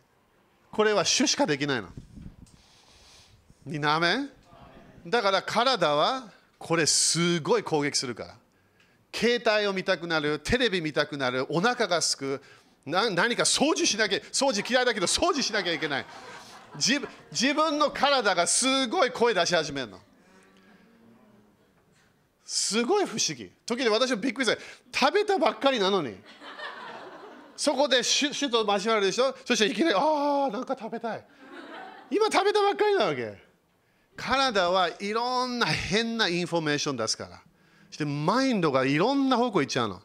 これは主しかできないの。みんなめだから体はこれすごい攻撃するから。携帯を見たくなる、テレビ見たくなる、お腹がすく、な何か掃除しなきゃ、掃除嫌いだけど掃除しなきゃいけない。自自分の体がすごい声出し始めるの。すごい不思議。時に私はびっくりした。食べたばっかりなのに。そこで主と交わるでしょ？そしていきなりああなんか食べたい今食べたばっかりなわけ体はいろんな変なインフォメーション出すからそしてマインドがいろんな方向行っちゃうの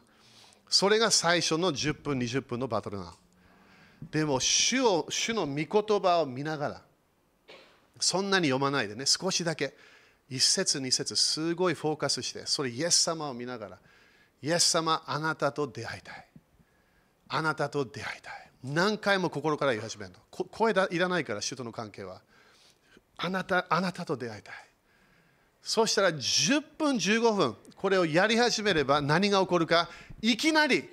それが最初の10分20分のバトルなのでも主を主の御言葉を見ながらそんなに読まないでね少しだけ一節二節すごいフォーカスしてそれイエス様を見ながらイエス様あなたと出会いたい。あなたと出会いたい。何回も心から言い始めるの。声だいらないから主との関係は。あなたあなたと出会いたい。そしたら10分15分これをやり始めれば何が起こるか。いきなり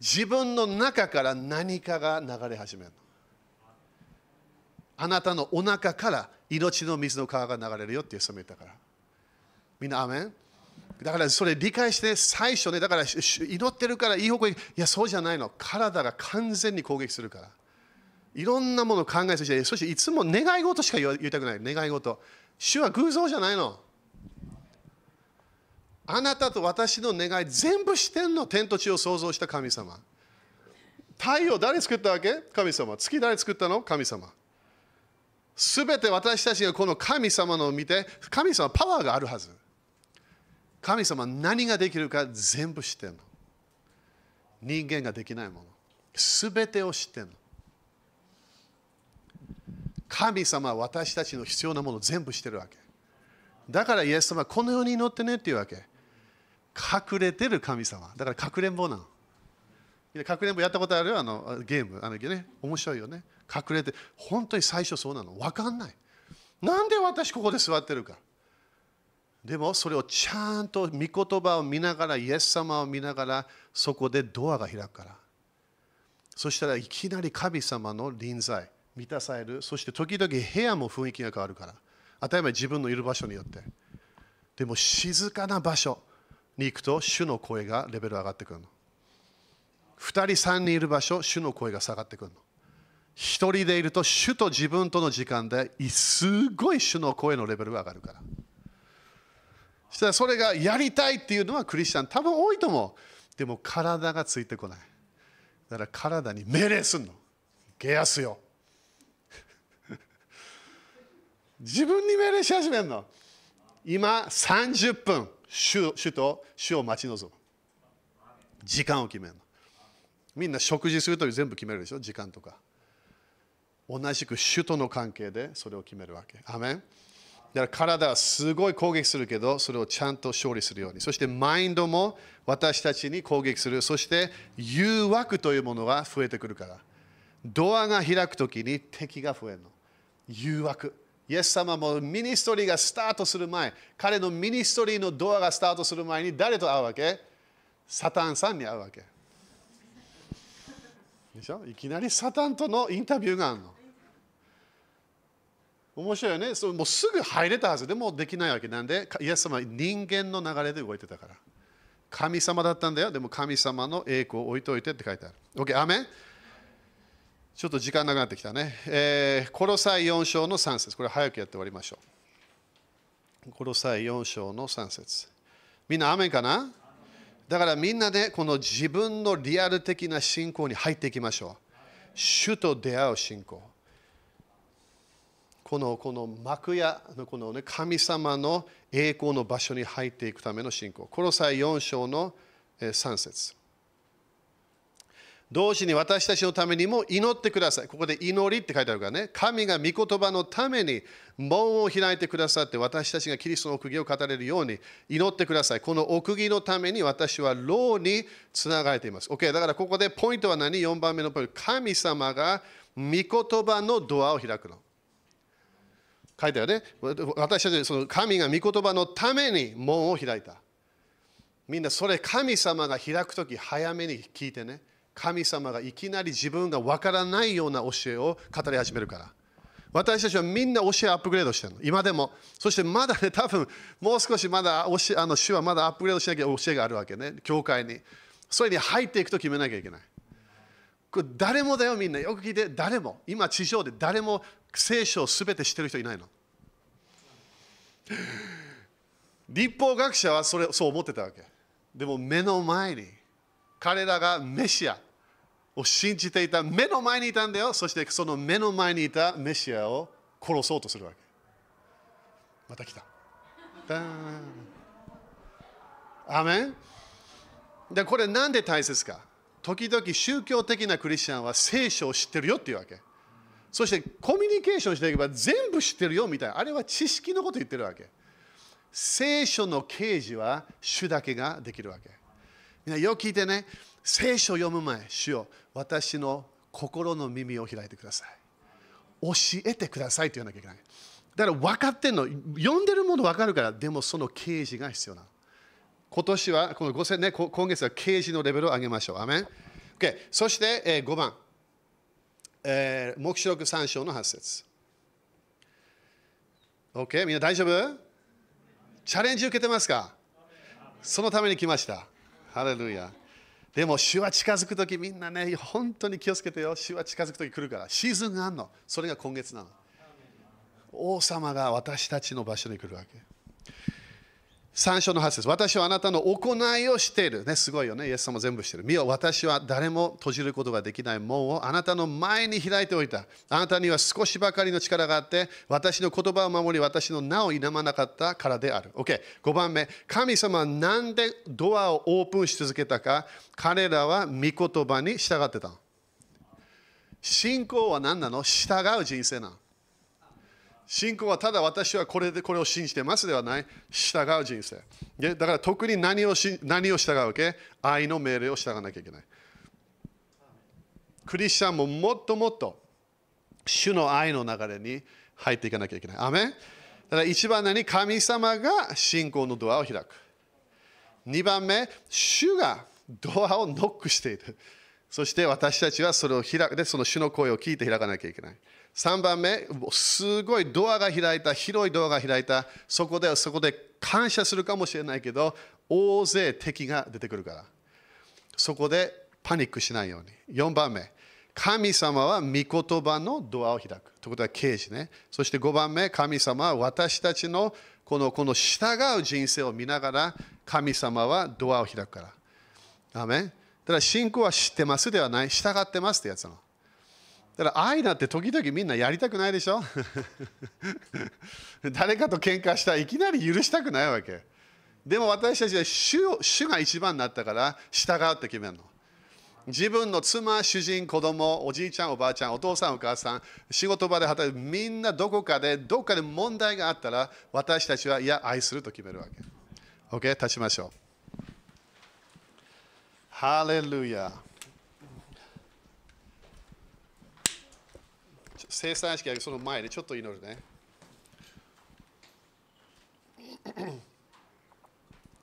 自分の中から何かが流れ始めるの。あなたのお腹から命の水の川が流れるよって様言ったから。みんなアメン？だからそれ理解して最初ねだから祈ってるからいい方向にいやそうじゃないの。体が完全に攻撃するから。いろんなものを考えさせてそしていつも願い事しか言わ言いたくない。願い事。主は偶像じゃないの。あなたと私の願い全部してんの。天と地を創造した神様。太陽誰作ったわけ？神様。月誰作ったの？神様。すべて私たちがこの神様のを見て神様はパワーがあるはず。神様は何ができるか全部知ってんの。人間ができないもの。すべてを知ってんの。神様は私たちの必要なもの全部知ってるわけ。だからイエス様はこのように祈ってねっていうわけ。隠れてる神様。だからかくれんぼなの。かくれんぼやったことある？あのゲーム。あのね。面白いよね。隠れて本当に最初そうなの。分かんない。なんで私ここで座ってるか。でもそれをちゃんと御言葉を見ながらイエス様を見ながらそこでドアが開くから。そしたらいきなり神様の臨在満たされる。そして時々部屋も雰囲気が変わるから。当たり前自分のいる場所によって。でも静かな場所に行くと主の声がレベル上がってくるの。2人3人いる場所主の声が下がってくるの。1人でいると主と自分との時間ですごい主の声のレベルが上がるから。そしたらそれがやりたいっていうのはクリスチャン。多分多いと思う。でも体がついてこない。だから体に命令すんの。ゲアスよ自分に命令し始めるの。今30分主主と主を待ち望む。時間を決めるの。みんな食事するとき全部決めるでしょ？時間とか。同じく主との関係でそれを決めるわけ。アメン。だから体はすごい攻撃するけどそれをちゃんと勝利するように。そしてマインドも私たちに攻撃する。そして誘惑というものが増えてくるから。ドアが開くときに敵が増えるの。誘惑。イエス様も ministry がスタートする前。彼の ministry のドアがスタートする前に誰と会うわけ？サタンさんに会うわけ。でしょ？いきなりサタンとのインタビューがあるの。面白いよね。そうもうすぐ入れたはずでもできないわけ。なんでイエス様は人間の流れで動いてたから。神様だったんだよ。でも神様の栄光を置いといてって書いてある。OK アメン。ちょっと時間なくなってきたね。えー、コロサイ4章の3節。これ早くやって終わりましょう。コロサイ4章の3節。みんな雨かな？だからみんなでこの自分のリアル的な信仰に入っていきましょう。主と出会う信仰。このこの幕屋のこの、ね、神様の栄光の場所に入っていくための信仰。コロサイ4章の3節同時に私たちのためにも祈ってください。ここで祈りって書いてあるからね。神が御言葉のために門を開いてくださって私たちがキリストの奥義を語れるように祈ってください。この奥義のために私は牢につながれています。OK。だからここでポイントは何 ?4 番目のポイント。神様が御言葉のドアを開くの。書いてあるね。私たちその神が御言葉のために門を開いた。みんなそれ神様が開くとき早めに聞いてね。神様がいきなり自分がわからないような教えを語り始めるから。私たちはみんな教えアップグレードしてるの。今でも。そしてまだね、多分もう少しまだ教えあの主はまだアップグレードしなきゃ教えがあるわけね。教会に。それに入っていくと決めなきゃいけない。これ誰もだよ、みんな。よく聞いて、誰も。今、地上で誰も聖書をすべて知ってる人いないの。立法学者はそれそう思ってたわけ。でも目の前に彼らがメシア、を信じていた目の前にいたんだよ。そしてその目の前にいたメシアを殺そうとするわけ。また来た。ダーン。アメン。でこれなんで大切か。時々宗教的なクリスチャンは聖書を知ってるよっていうわけ。そしてコミュニケーションしていけば全部知ってるよみたいな。あれは知識のこと言ってるわけ。聖書の啓示は主だけができるわけ。みんなよく聞いてね。聖書を読む前主よ私の心の耳を開いてください。教えてくださいと言わなきゃいけない。だから分かってんの。読んでるもの分かるからでもその啓示が必要なの。今年は、この5000ね、今月は啓示のレベルを上げましょう。アメン。Okay、そして、えー、5番、えー、目視録3章の8節。OK、みんな大丈夫？チャレンジ受けてますか？そのために来ました。ハレルヤ。でも、主は近づくとき、みんなね、本当に気をつけてよ。主は近づくとき来るから。シーズンがあるの。それが今月なの。王様が私たちの場所に来るわけ。3章の8節私はあなたの行いをしている。ね、すごいよね。イエス様全部している。見よ、私は誰も閉じることができない門をあなたの前に開いておいた。あなたには少しばかりの力があって、私の言葉を守り、私の名を否まなかったからである。OK。5番目。神様は何でドアをオープンし続けたか、彼らは御言葉に従ってた。信仰は何なの？従う人生なの。信仰はただ私はこれでこれを信じてますではない、従う人生。だから特に何をし何を従うわけ？愛の命令を従わなきゃいけない。クリスチャンももっともっと主の愛の流れに入っていかなきゃいけない。アメだから一番何神様が信仰のドアを開く。二番目、主がドアをノックしている。そして私たちはそれを開くで、その主の声を聞いて開かなきゃいけない。3番目、すごいドアが開いた、広いドアが開いた、そこでそこで感謝するかもしれないけど、大勢敵が出てくるから。そこでパニックしないように。4番目、神様は御言葉のドアを開く。ということは刑事ね。そして5番目、神様は私たちのこのこの従う人生を見ながら、神様はドアを開くから。アメだから信仰は知ってますではない、従ってますってやつなの。だから愛なんて時々みんなやりたくないでしょ？誰かと喧嘩したらいきなり許したくないわけ。でも私たちは主主が一番になったから従うって決めるの。自分の妻、主人、子供、おじいちゃん、おばあちゃん、お父さん、お母さん、仕事場で働いてみんなどこかで、どこかで問題があったら私たちはいや、愛すると決めるわけ。OK? 立ちましょう。ハレルヤ。生産式はその前でちょっと祈るね。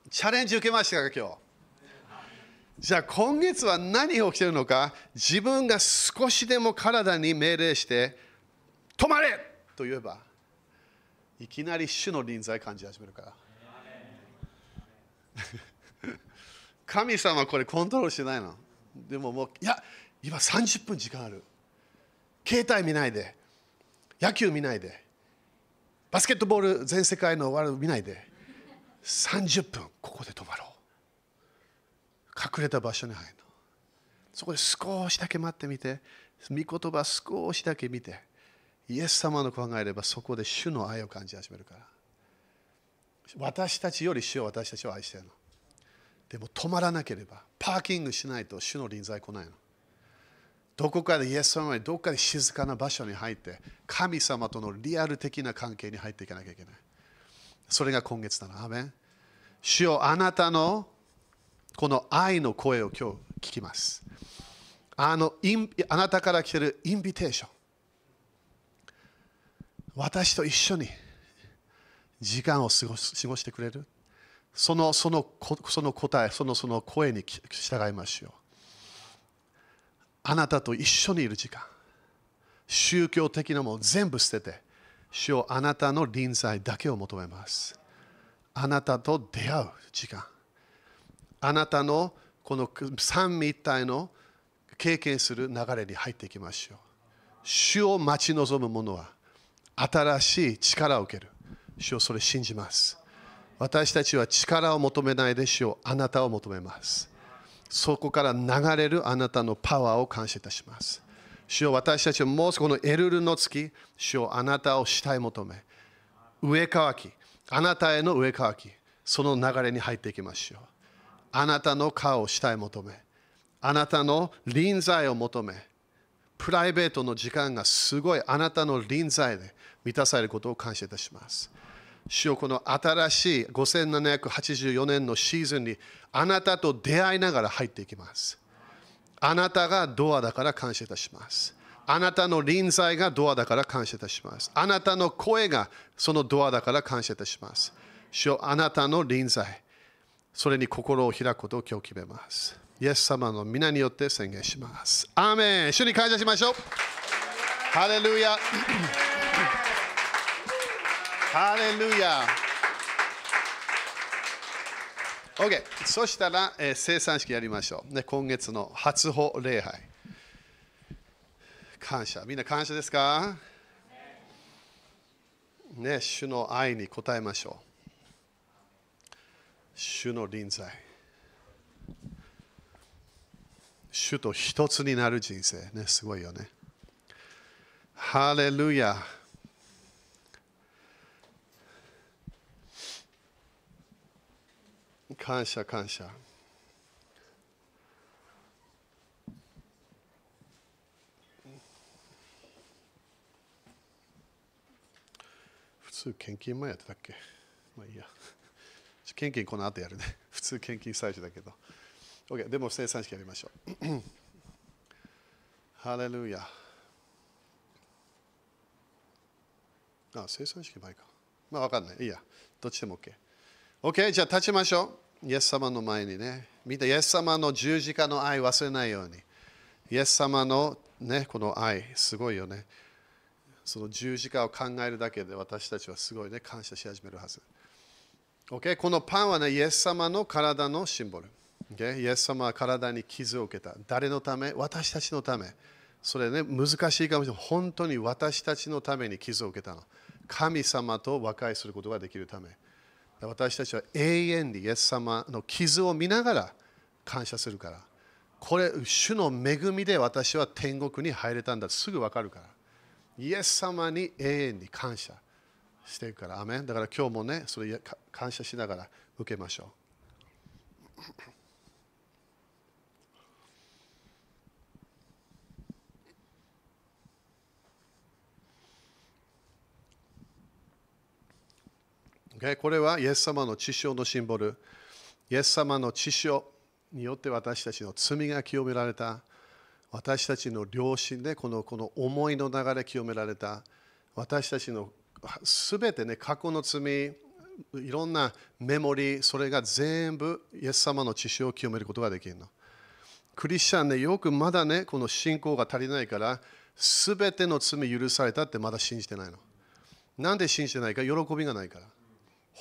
チャレンジ受けましたか、今日？じゃあ今月は何が起きてるのか、自分が少しでも体に命令して、止まれと言えば、いきなり主の臨在感じ始めるから。神様はこれコントロールしてないの？でももう、いや、今30分時間ある。携帯見ないで。野球見ないで。バスケットボール全世界のワールド見ないで。30分ここで止まろう。隠れた場所に入るの。そこで少しだけ待ってみて。御言葉少しだけ見て。イエス様の考えればそこで主の愛を感じ始めるから。私たちより主は私たちを愛してるの。でも止まらなければパーキングしないと主の臨在来ないの。どこかでイエス様にどこかで静かな場所に入って神様とのリアル的な関係に入っていかなきゃいけない。それが今月だなアメン。主よあなたのこの愛の声を今日聞きます。あのあなたから来てるインビテーション。私と一緒に時間を過ご過ごしてくれる。そのそのその答えそのその声に従いましょうあなたと一緒にいる時間。宗教的なもの全部捨てて主をあなたの臨在だけを求めます。あなたと出会う時間。あなたのこの三位一体の経験する流れに入っていきましょう。主を待ち望む者は新しい力を受ける。主をそれ信じます。私たちは力を求めないで主をあなたを求めます。そこから流れるあなたのパワーを感謝いたします。主よ私たちはもうこのエルルの月、主よあなたを慕い求め、上乾き、あなたへの上乾き、その流れに入っていきましょう。あなたの顔を慕い求め、あなたの臨在を求め、プライベートの時間がすごいあなたの臨在で満たされることを感謝いたします。主よこの新しい5784年のシーズンにあなたと出会いながら入っていきます。あなたがドアだから感謝いたします。あなたの臨在がドアだから感謝いたします。あなたの声がそのドアだから感謝いたします。主よあなたの臨在、それに心を開くことを今日決めます。イエス様の皆によって宣言します。アーメン主に感謝しましょう。ハレルヤ。ハレルヤ。OK、そしたら、えー生産式やりましょう、ね。今月の初歩礼拝。感謝。みんな感謝ですか？ね、主の愛に応えましょう。主の臨在。主と一つになる人生。ね、すごいよね。ハレルヤ。感謝感謝。普通献金もやってたっけ？まあいいや。献金この後やるね。普通献金最初だけど。OK、でも生産式やりましょう。ハレルヤ。あ、生産式前か。まあわかんない。いいや。どっちでも OK。OK、じゃあ立ちましょう。イエス様の前にね。みんなイエス様の十字架の愛忘れないように。イエス様のね、この愛、すごいよね。その十字架を考えるだけで私たちはすごいね、感謝し始めるはず。OK、このパンはね、イエス様の体のシンボル。Okay? イエス様は体に傷を受けた。誰のため？私たちのため。それね、難しいかもしれない。本当に私たちのために傷を受けたの。神様と和解することができるため。私たちは永遠にイエス様の傷を見ながら感謝するから。これ、主の恵みで私は天国に入れたんだすぐ分かるから。イエス様に永遠に感謝していくから。アメンだから今日もね、それ感謝しながら受けましょう。Okay? これはイエス様の血潮のシンボル。イエス様の血潮によって私たちの罪が清められた。私たちの良心でこのこの思いの流れ清められた。私たちのすべてね、過去の罪、いろんなメモリー、それが全部イエス様の血潮を清めることができるの。クリスチャンね、よくまだね、この信仰が足りないから、すべての罪許されたってまだ信じてないの。なんで信じてないか、喜びがないから。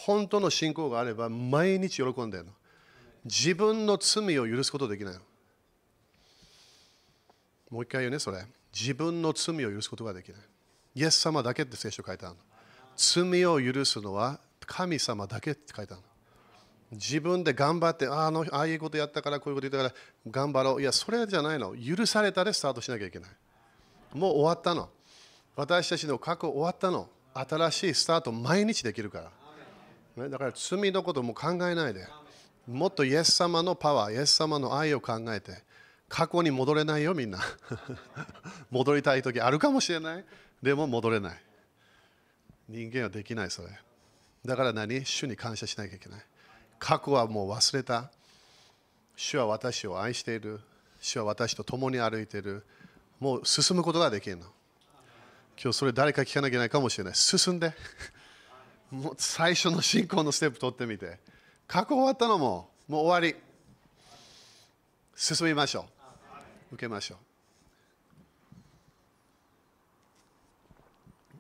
本当の信仰があれば毎日喜んでるの。自分の罪を許すことできないの。もう一回言うね、それ。自分の罪を許すことができない。イエス様だけって聖書書いてあるの。罪を許すのは神様だけって書いてあるの。自分で頑張ってあのああいうことやったからこういうこと言ったから頑張ろう。いや、それじゃないの。許されたでスタートしなきゃいけない。もう終わったの。私たちの過去終わったの。新しいスタート毎日できるから。ね、だから罪のことも考えないで。もっとイエス様のパワー、イエス様の愛を考えて。過去に戻れないよ、みんな。戻りたい時あるかもしれない。でも戻れない。人間はできない、それ。だから何？主に感謝しなきゃいけない。過去はもう忘れた。主は私を愛している。主は私と共に歩いている。もう進むことができるの。今日それ誰か聞かなきゃいけないかもしれない。進んで。もう最初の信仰のステップ取ってみて。過去終わったのももう終わり。進みましょう。受けましょう。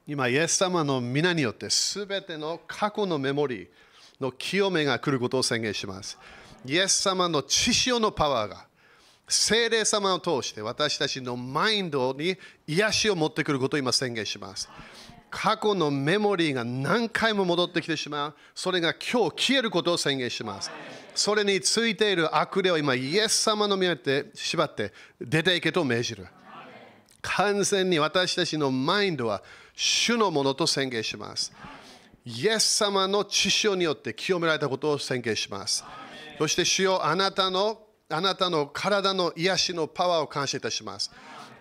今、イエス様の皆によって、すべての過去のメモリーの清めが来ることを宣言します。イエス様の血潮のパワーが、精霊様を通して私たちのマインドに癒しを持ってくることを今宣言します。過去のメモリーが何回も戻ってきてしまう。それが今日消えることを宣言します。それについている悪霊を今、イエス様の宮で縛って出ていけと命じる。完全に私たちのマインドは主のものと宣言します。イエス様の知性によって清められたことを宣言します。そして主よあなたのあなたの体の癒しのパワーを感謝いたします。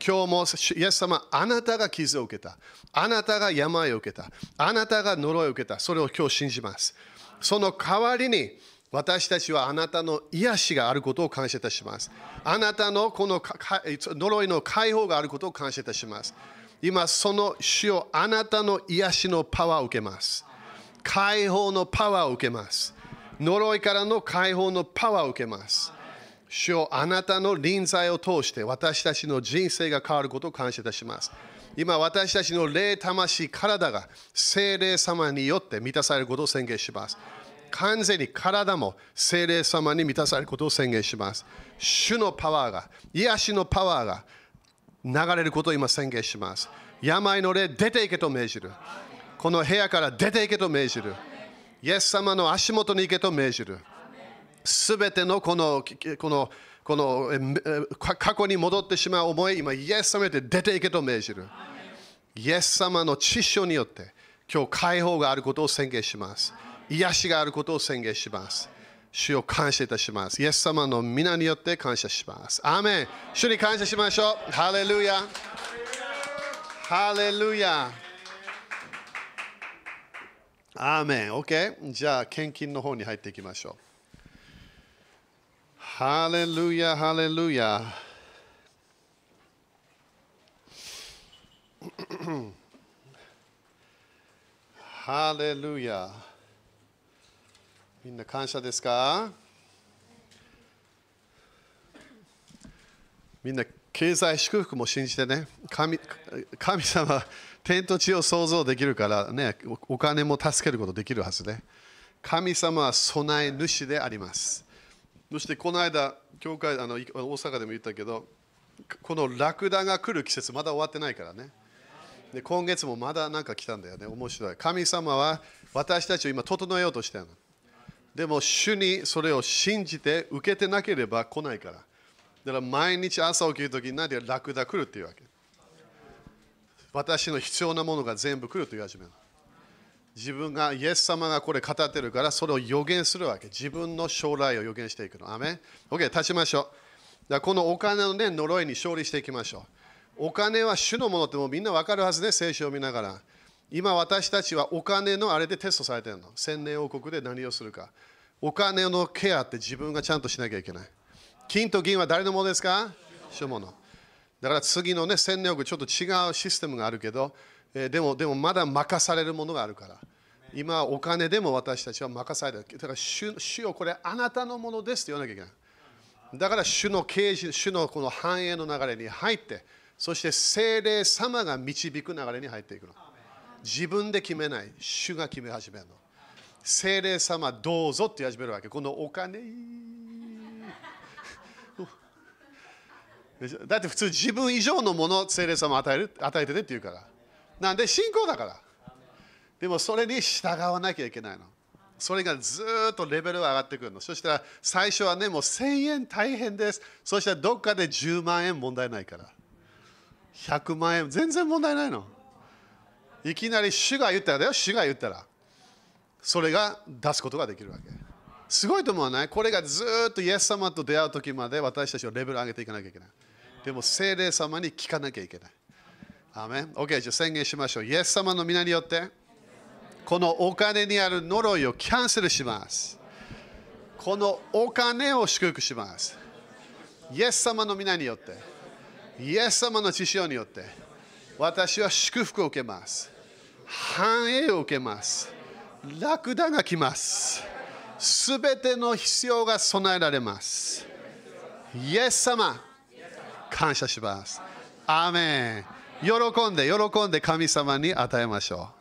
今日もイエス様、あなたが傷を受けた。あなたが病を受けた。あなたが呪いを受けた。それを今日信じます。その代わりに私たちはあなたの癒しがあることを感謝いたします。あなたのこの呪いの解放があることを感謝いたします。今、その主をあなたの癒しのパワーを受けます。解放のパワーを受けます。呪いからの解放のパワーを受けます。主よあなたの臨在を通して私たちの人生が変わることを感謝いたします。今私たちの霊、魂、体が精霊様によって満たされることを宣言します。完全に体も精霊様に満たされることを宣言します。主のパワーが、癒しのパワーが流れることを今宣言します。病の霊、出ていけと命じる。この部屋から出ていけと命じる。イエス様の足元に行けと命じる。すべてのこのこのこの過去に戻ってしまう思い、今、イエス様で出ていけと命じる。イエス様の知性によって、今日解放があることを宣言します。癒しがあることを宣言します。主を感謝いたします。イエス様の皆によって感謝します。アーメン主に感謝しましょう。ハレルヤ。ハレルヤ。アーメン。OK? じゃあ、献金の方に入っていきましょう。ハレルヤ、ハレルヤ。ハレルヤ。みんな感謝ですか？みんな経済祝福も信じてね神神様天と地を想像できるからねお金も助けることできるはずね神様は備え主でありますそしてこの間教会あの大阪でも言ったけどこのラクダが来る季節まだ終わってないからねで今月もまだなんか来たんだよね面白い神様は私たちを今整えようとしてるのでも主にそれを信じて受けてなければ来ないから。だから毎日朝起きるときに何でラクダ来るっていうわけ。私の必要なものが全部来ると言い始める。自分がイエス様がこれ語ってるからそれを予言するわけ。自分の将来を予言していくの。アメン ?OK、立ちましょう。だこのお金の、ね、呪いに勝利していきましょう。お金は主のものってもうみんな分かるはずね、聖書を見ながら。今私たちはお金のあれでテストされてるの。千年王国で何をするか。お金のケアって自分がちゃんとしなきゃいけない。金と銀は誰のものですか？主のもの。だから次のね、千年王国ちょっと違うシステムがあるけど、え、でもでもまだ任されるものがあるから。今お金でも私たちは任されてる。だから主主よこれあなたのものですって言わなきゃいけない。だから主の啓示、主のこの繁栄の流れに入って、そして精霊様が導く流れに入っていくの。自分で決めない、主が決め始めるの。精霊様どうぞって言い始めるわけ。このお金。だって普通自分以上のものを精霊様与える与えてねって言うから。なんで信仰だから。でもそれに従わなきゃいけないの。それがずっとレベルが上がってくるの。そしたら最初はね、もう1000円大変です。そしたらどっかで10万円問題ないから。100万円全然問題ないの。いきなり主が言ったらだよ、主が言ったら。それが出すことができるわけ。すごいと思わない？これがずっとイエス様と出会う時まで私たちはレベル上げていかなきゃいけない。でも聖霊様に聞かなきゃいけない。アメン ?OK、じゃあ宣言しましょう。イエス様の皆によって、このお金にある呪いをキャンセルします。このお金を祝福します。イエス様の皆によって、イエス様の知識によって、私は祝福を受けます。繁栄を受けます。ラクダが来ます。すべての必要が備えられます。イエス様、感謝します。アーメン。喜んで、喜んで神様に与えましょう。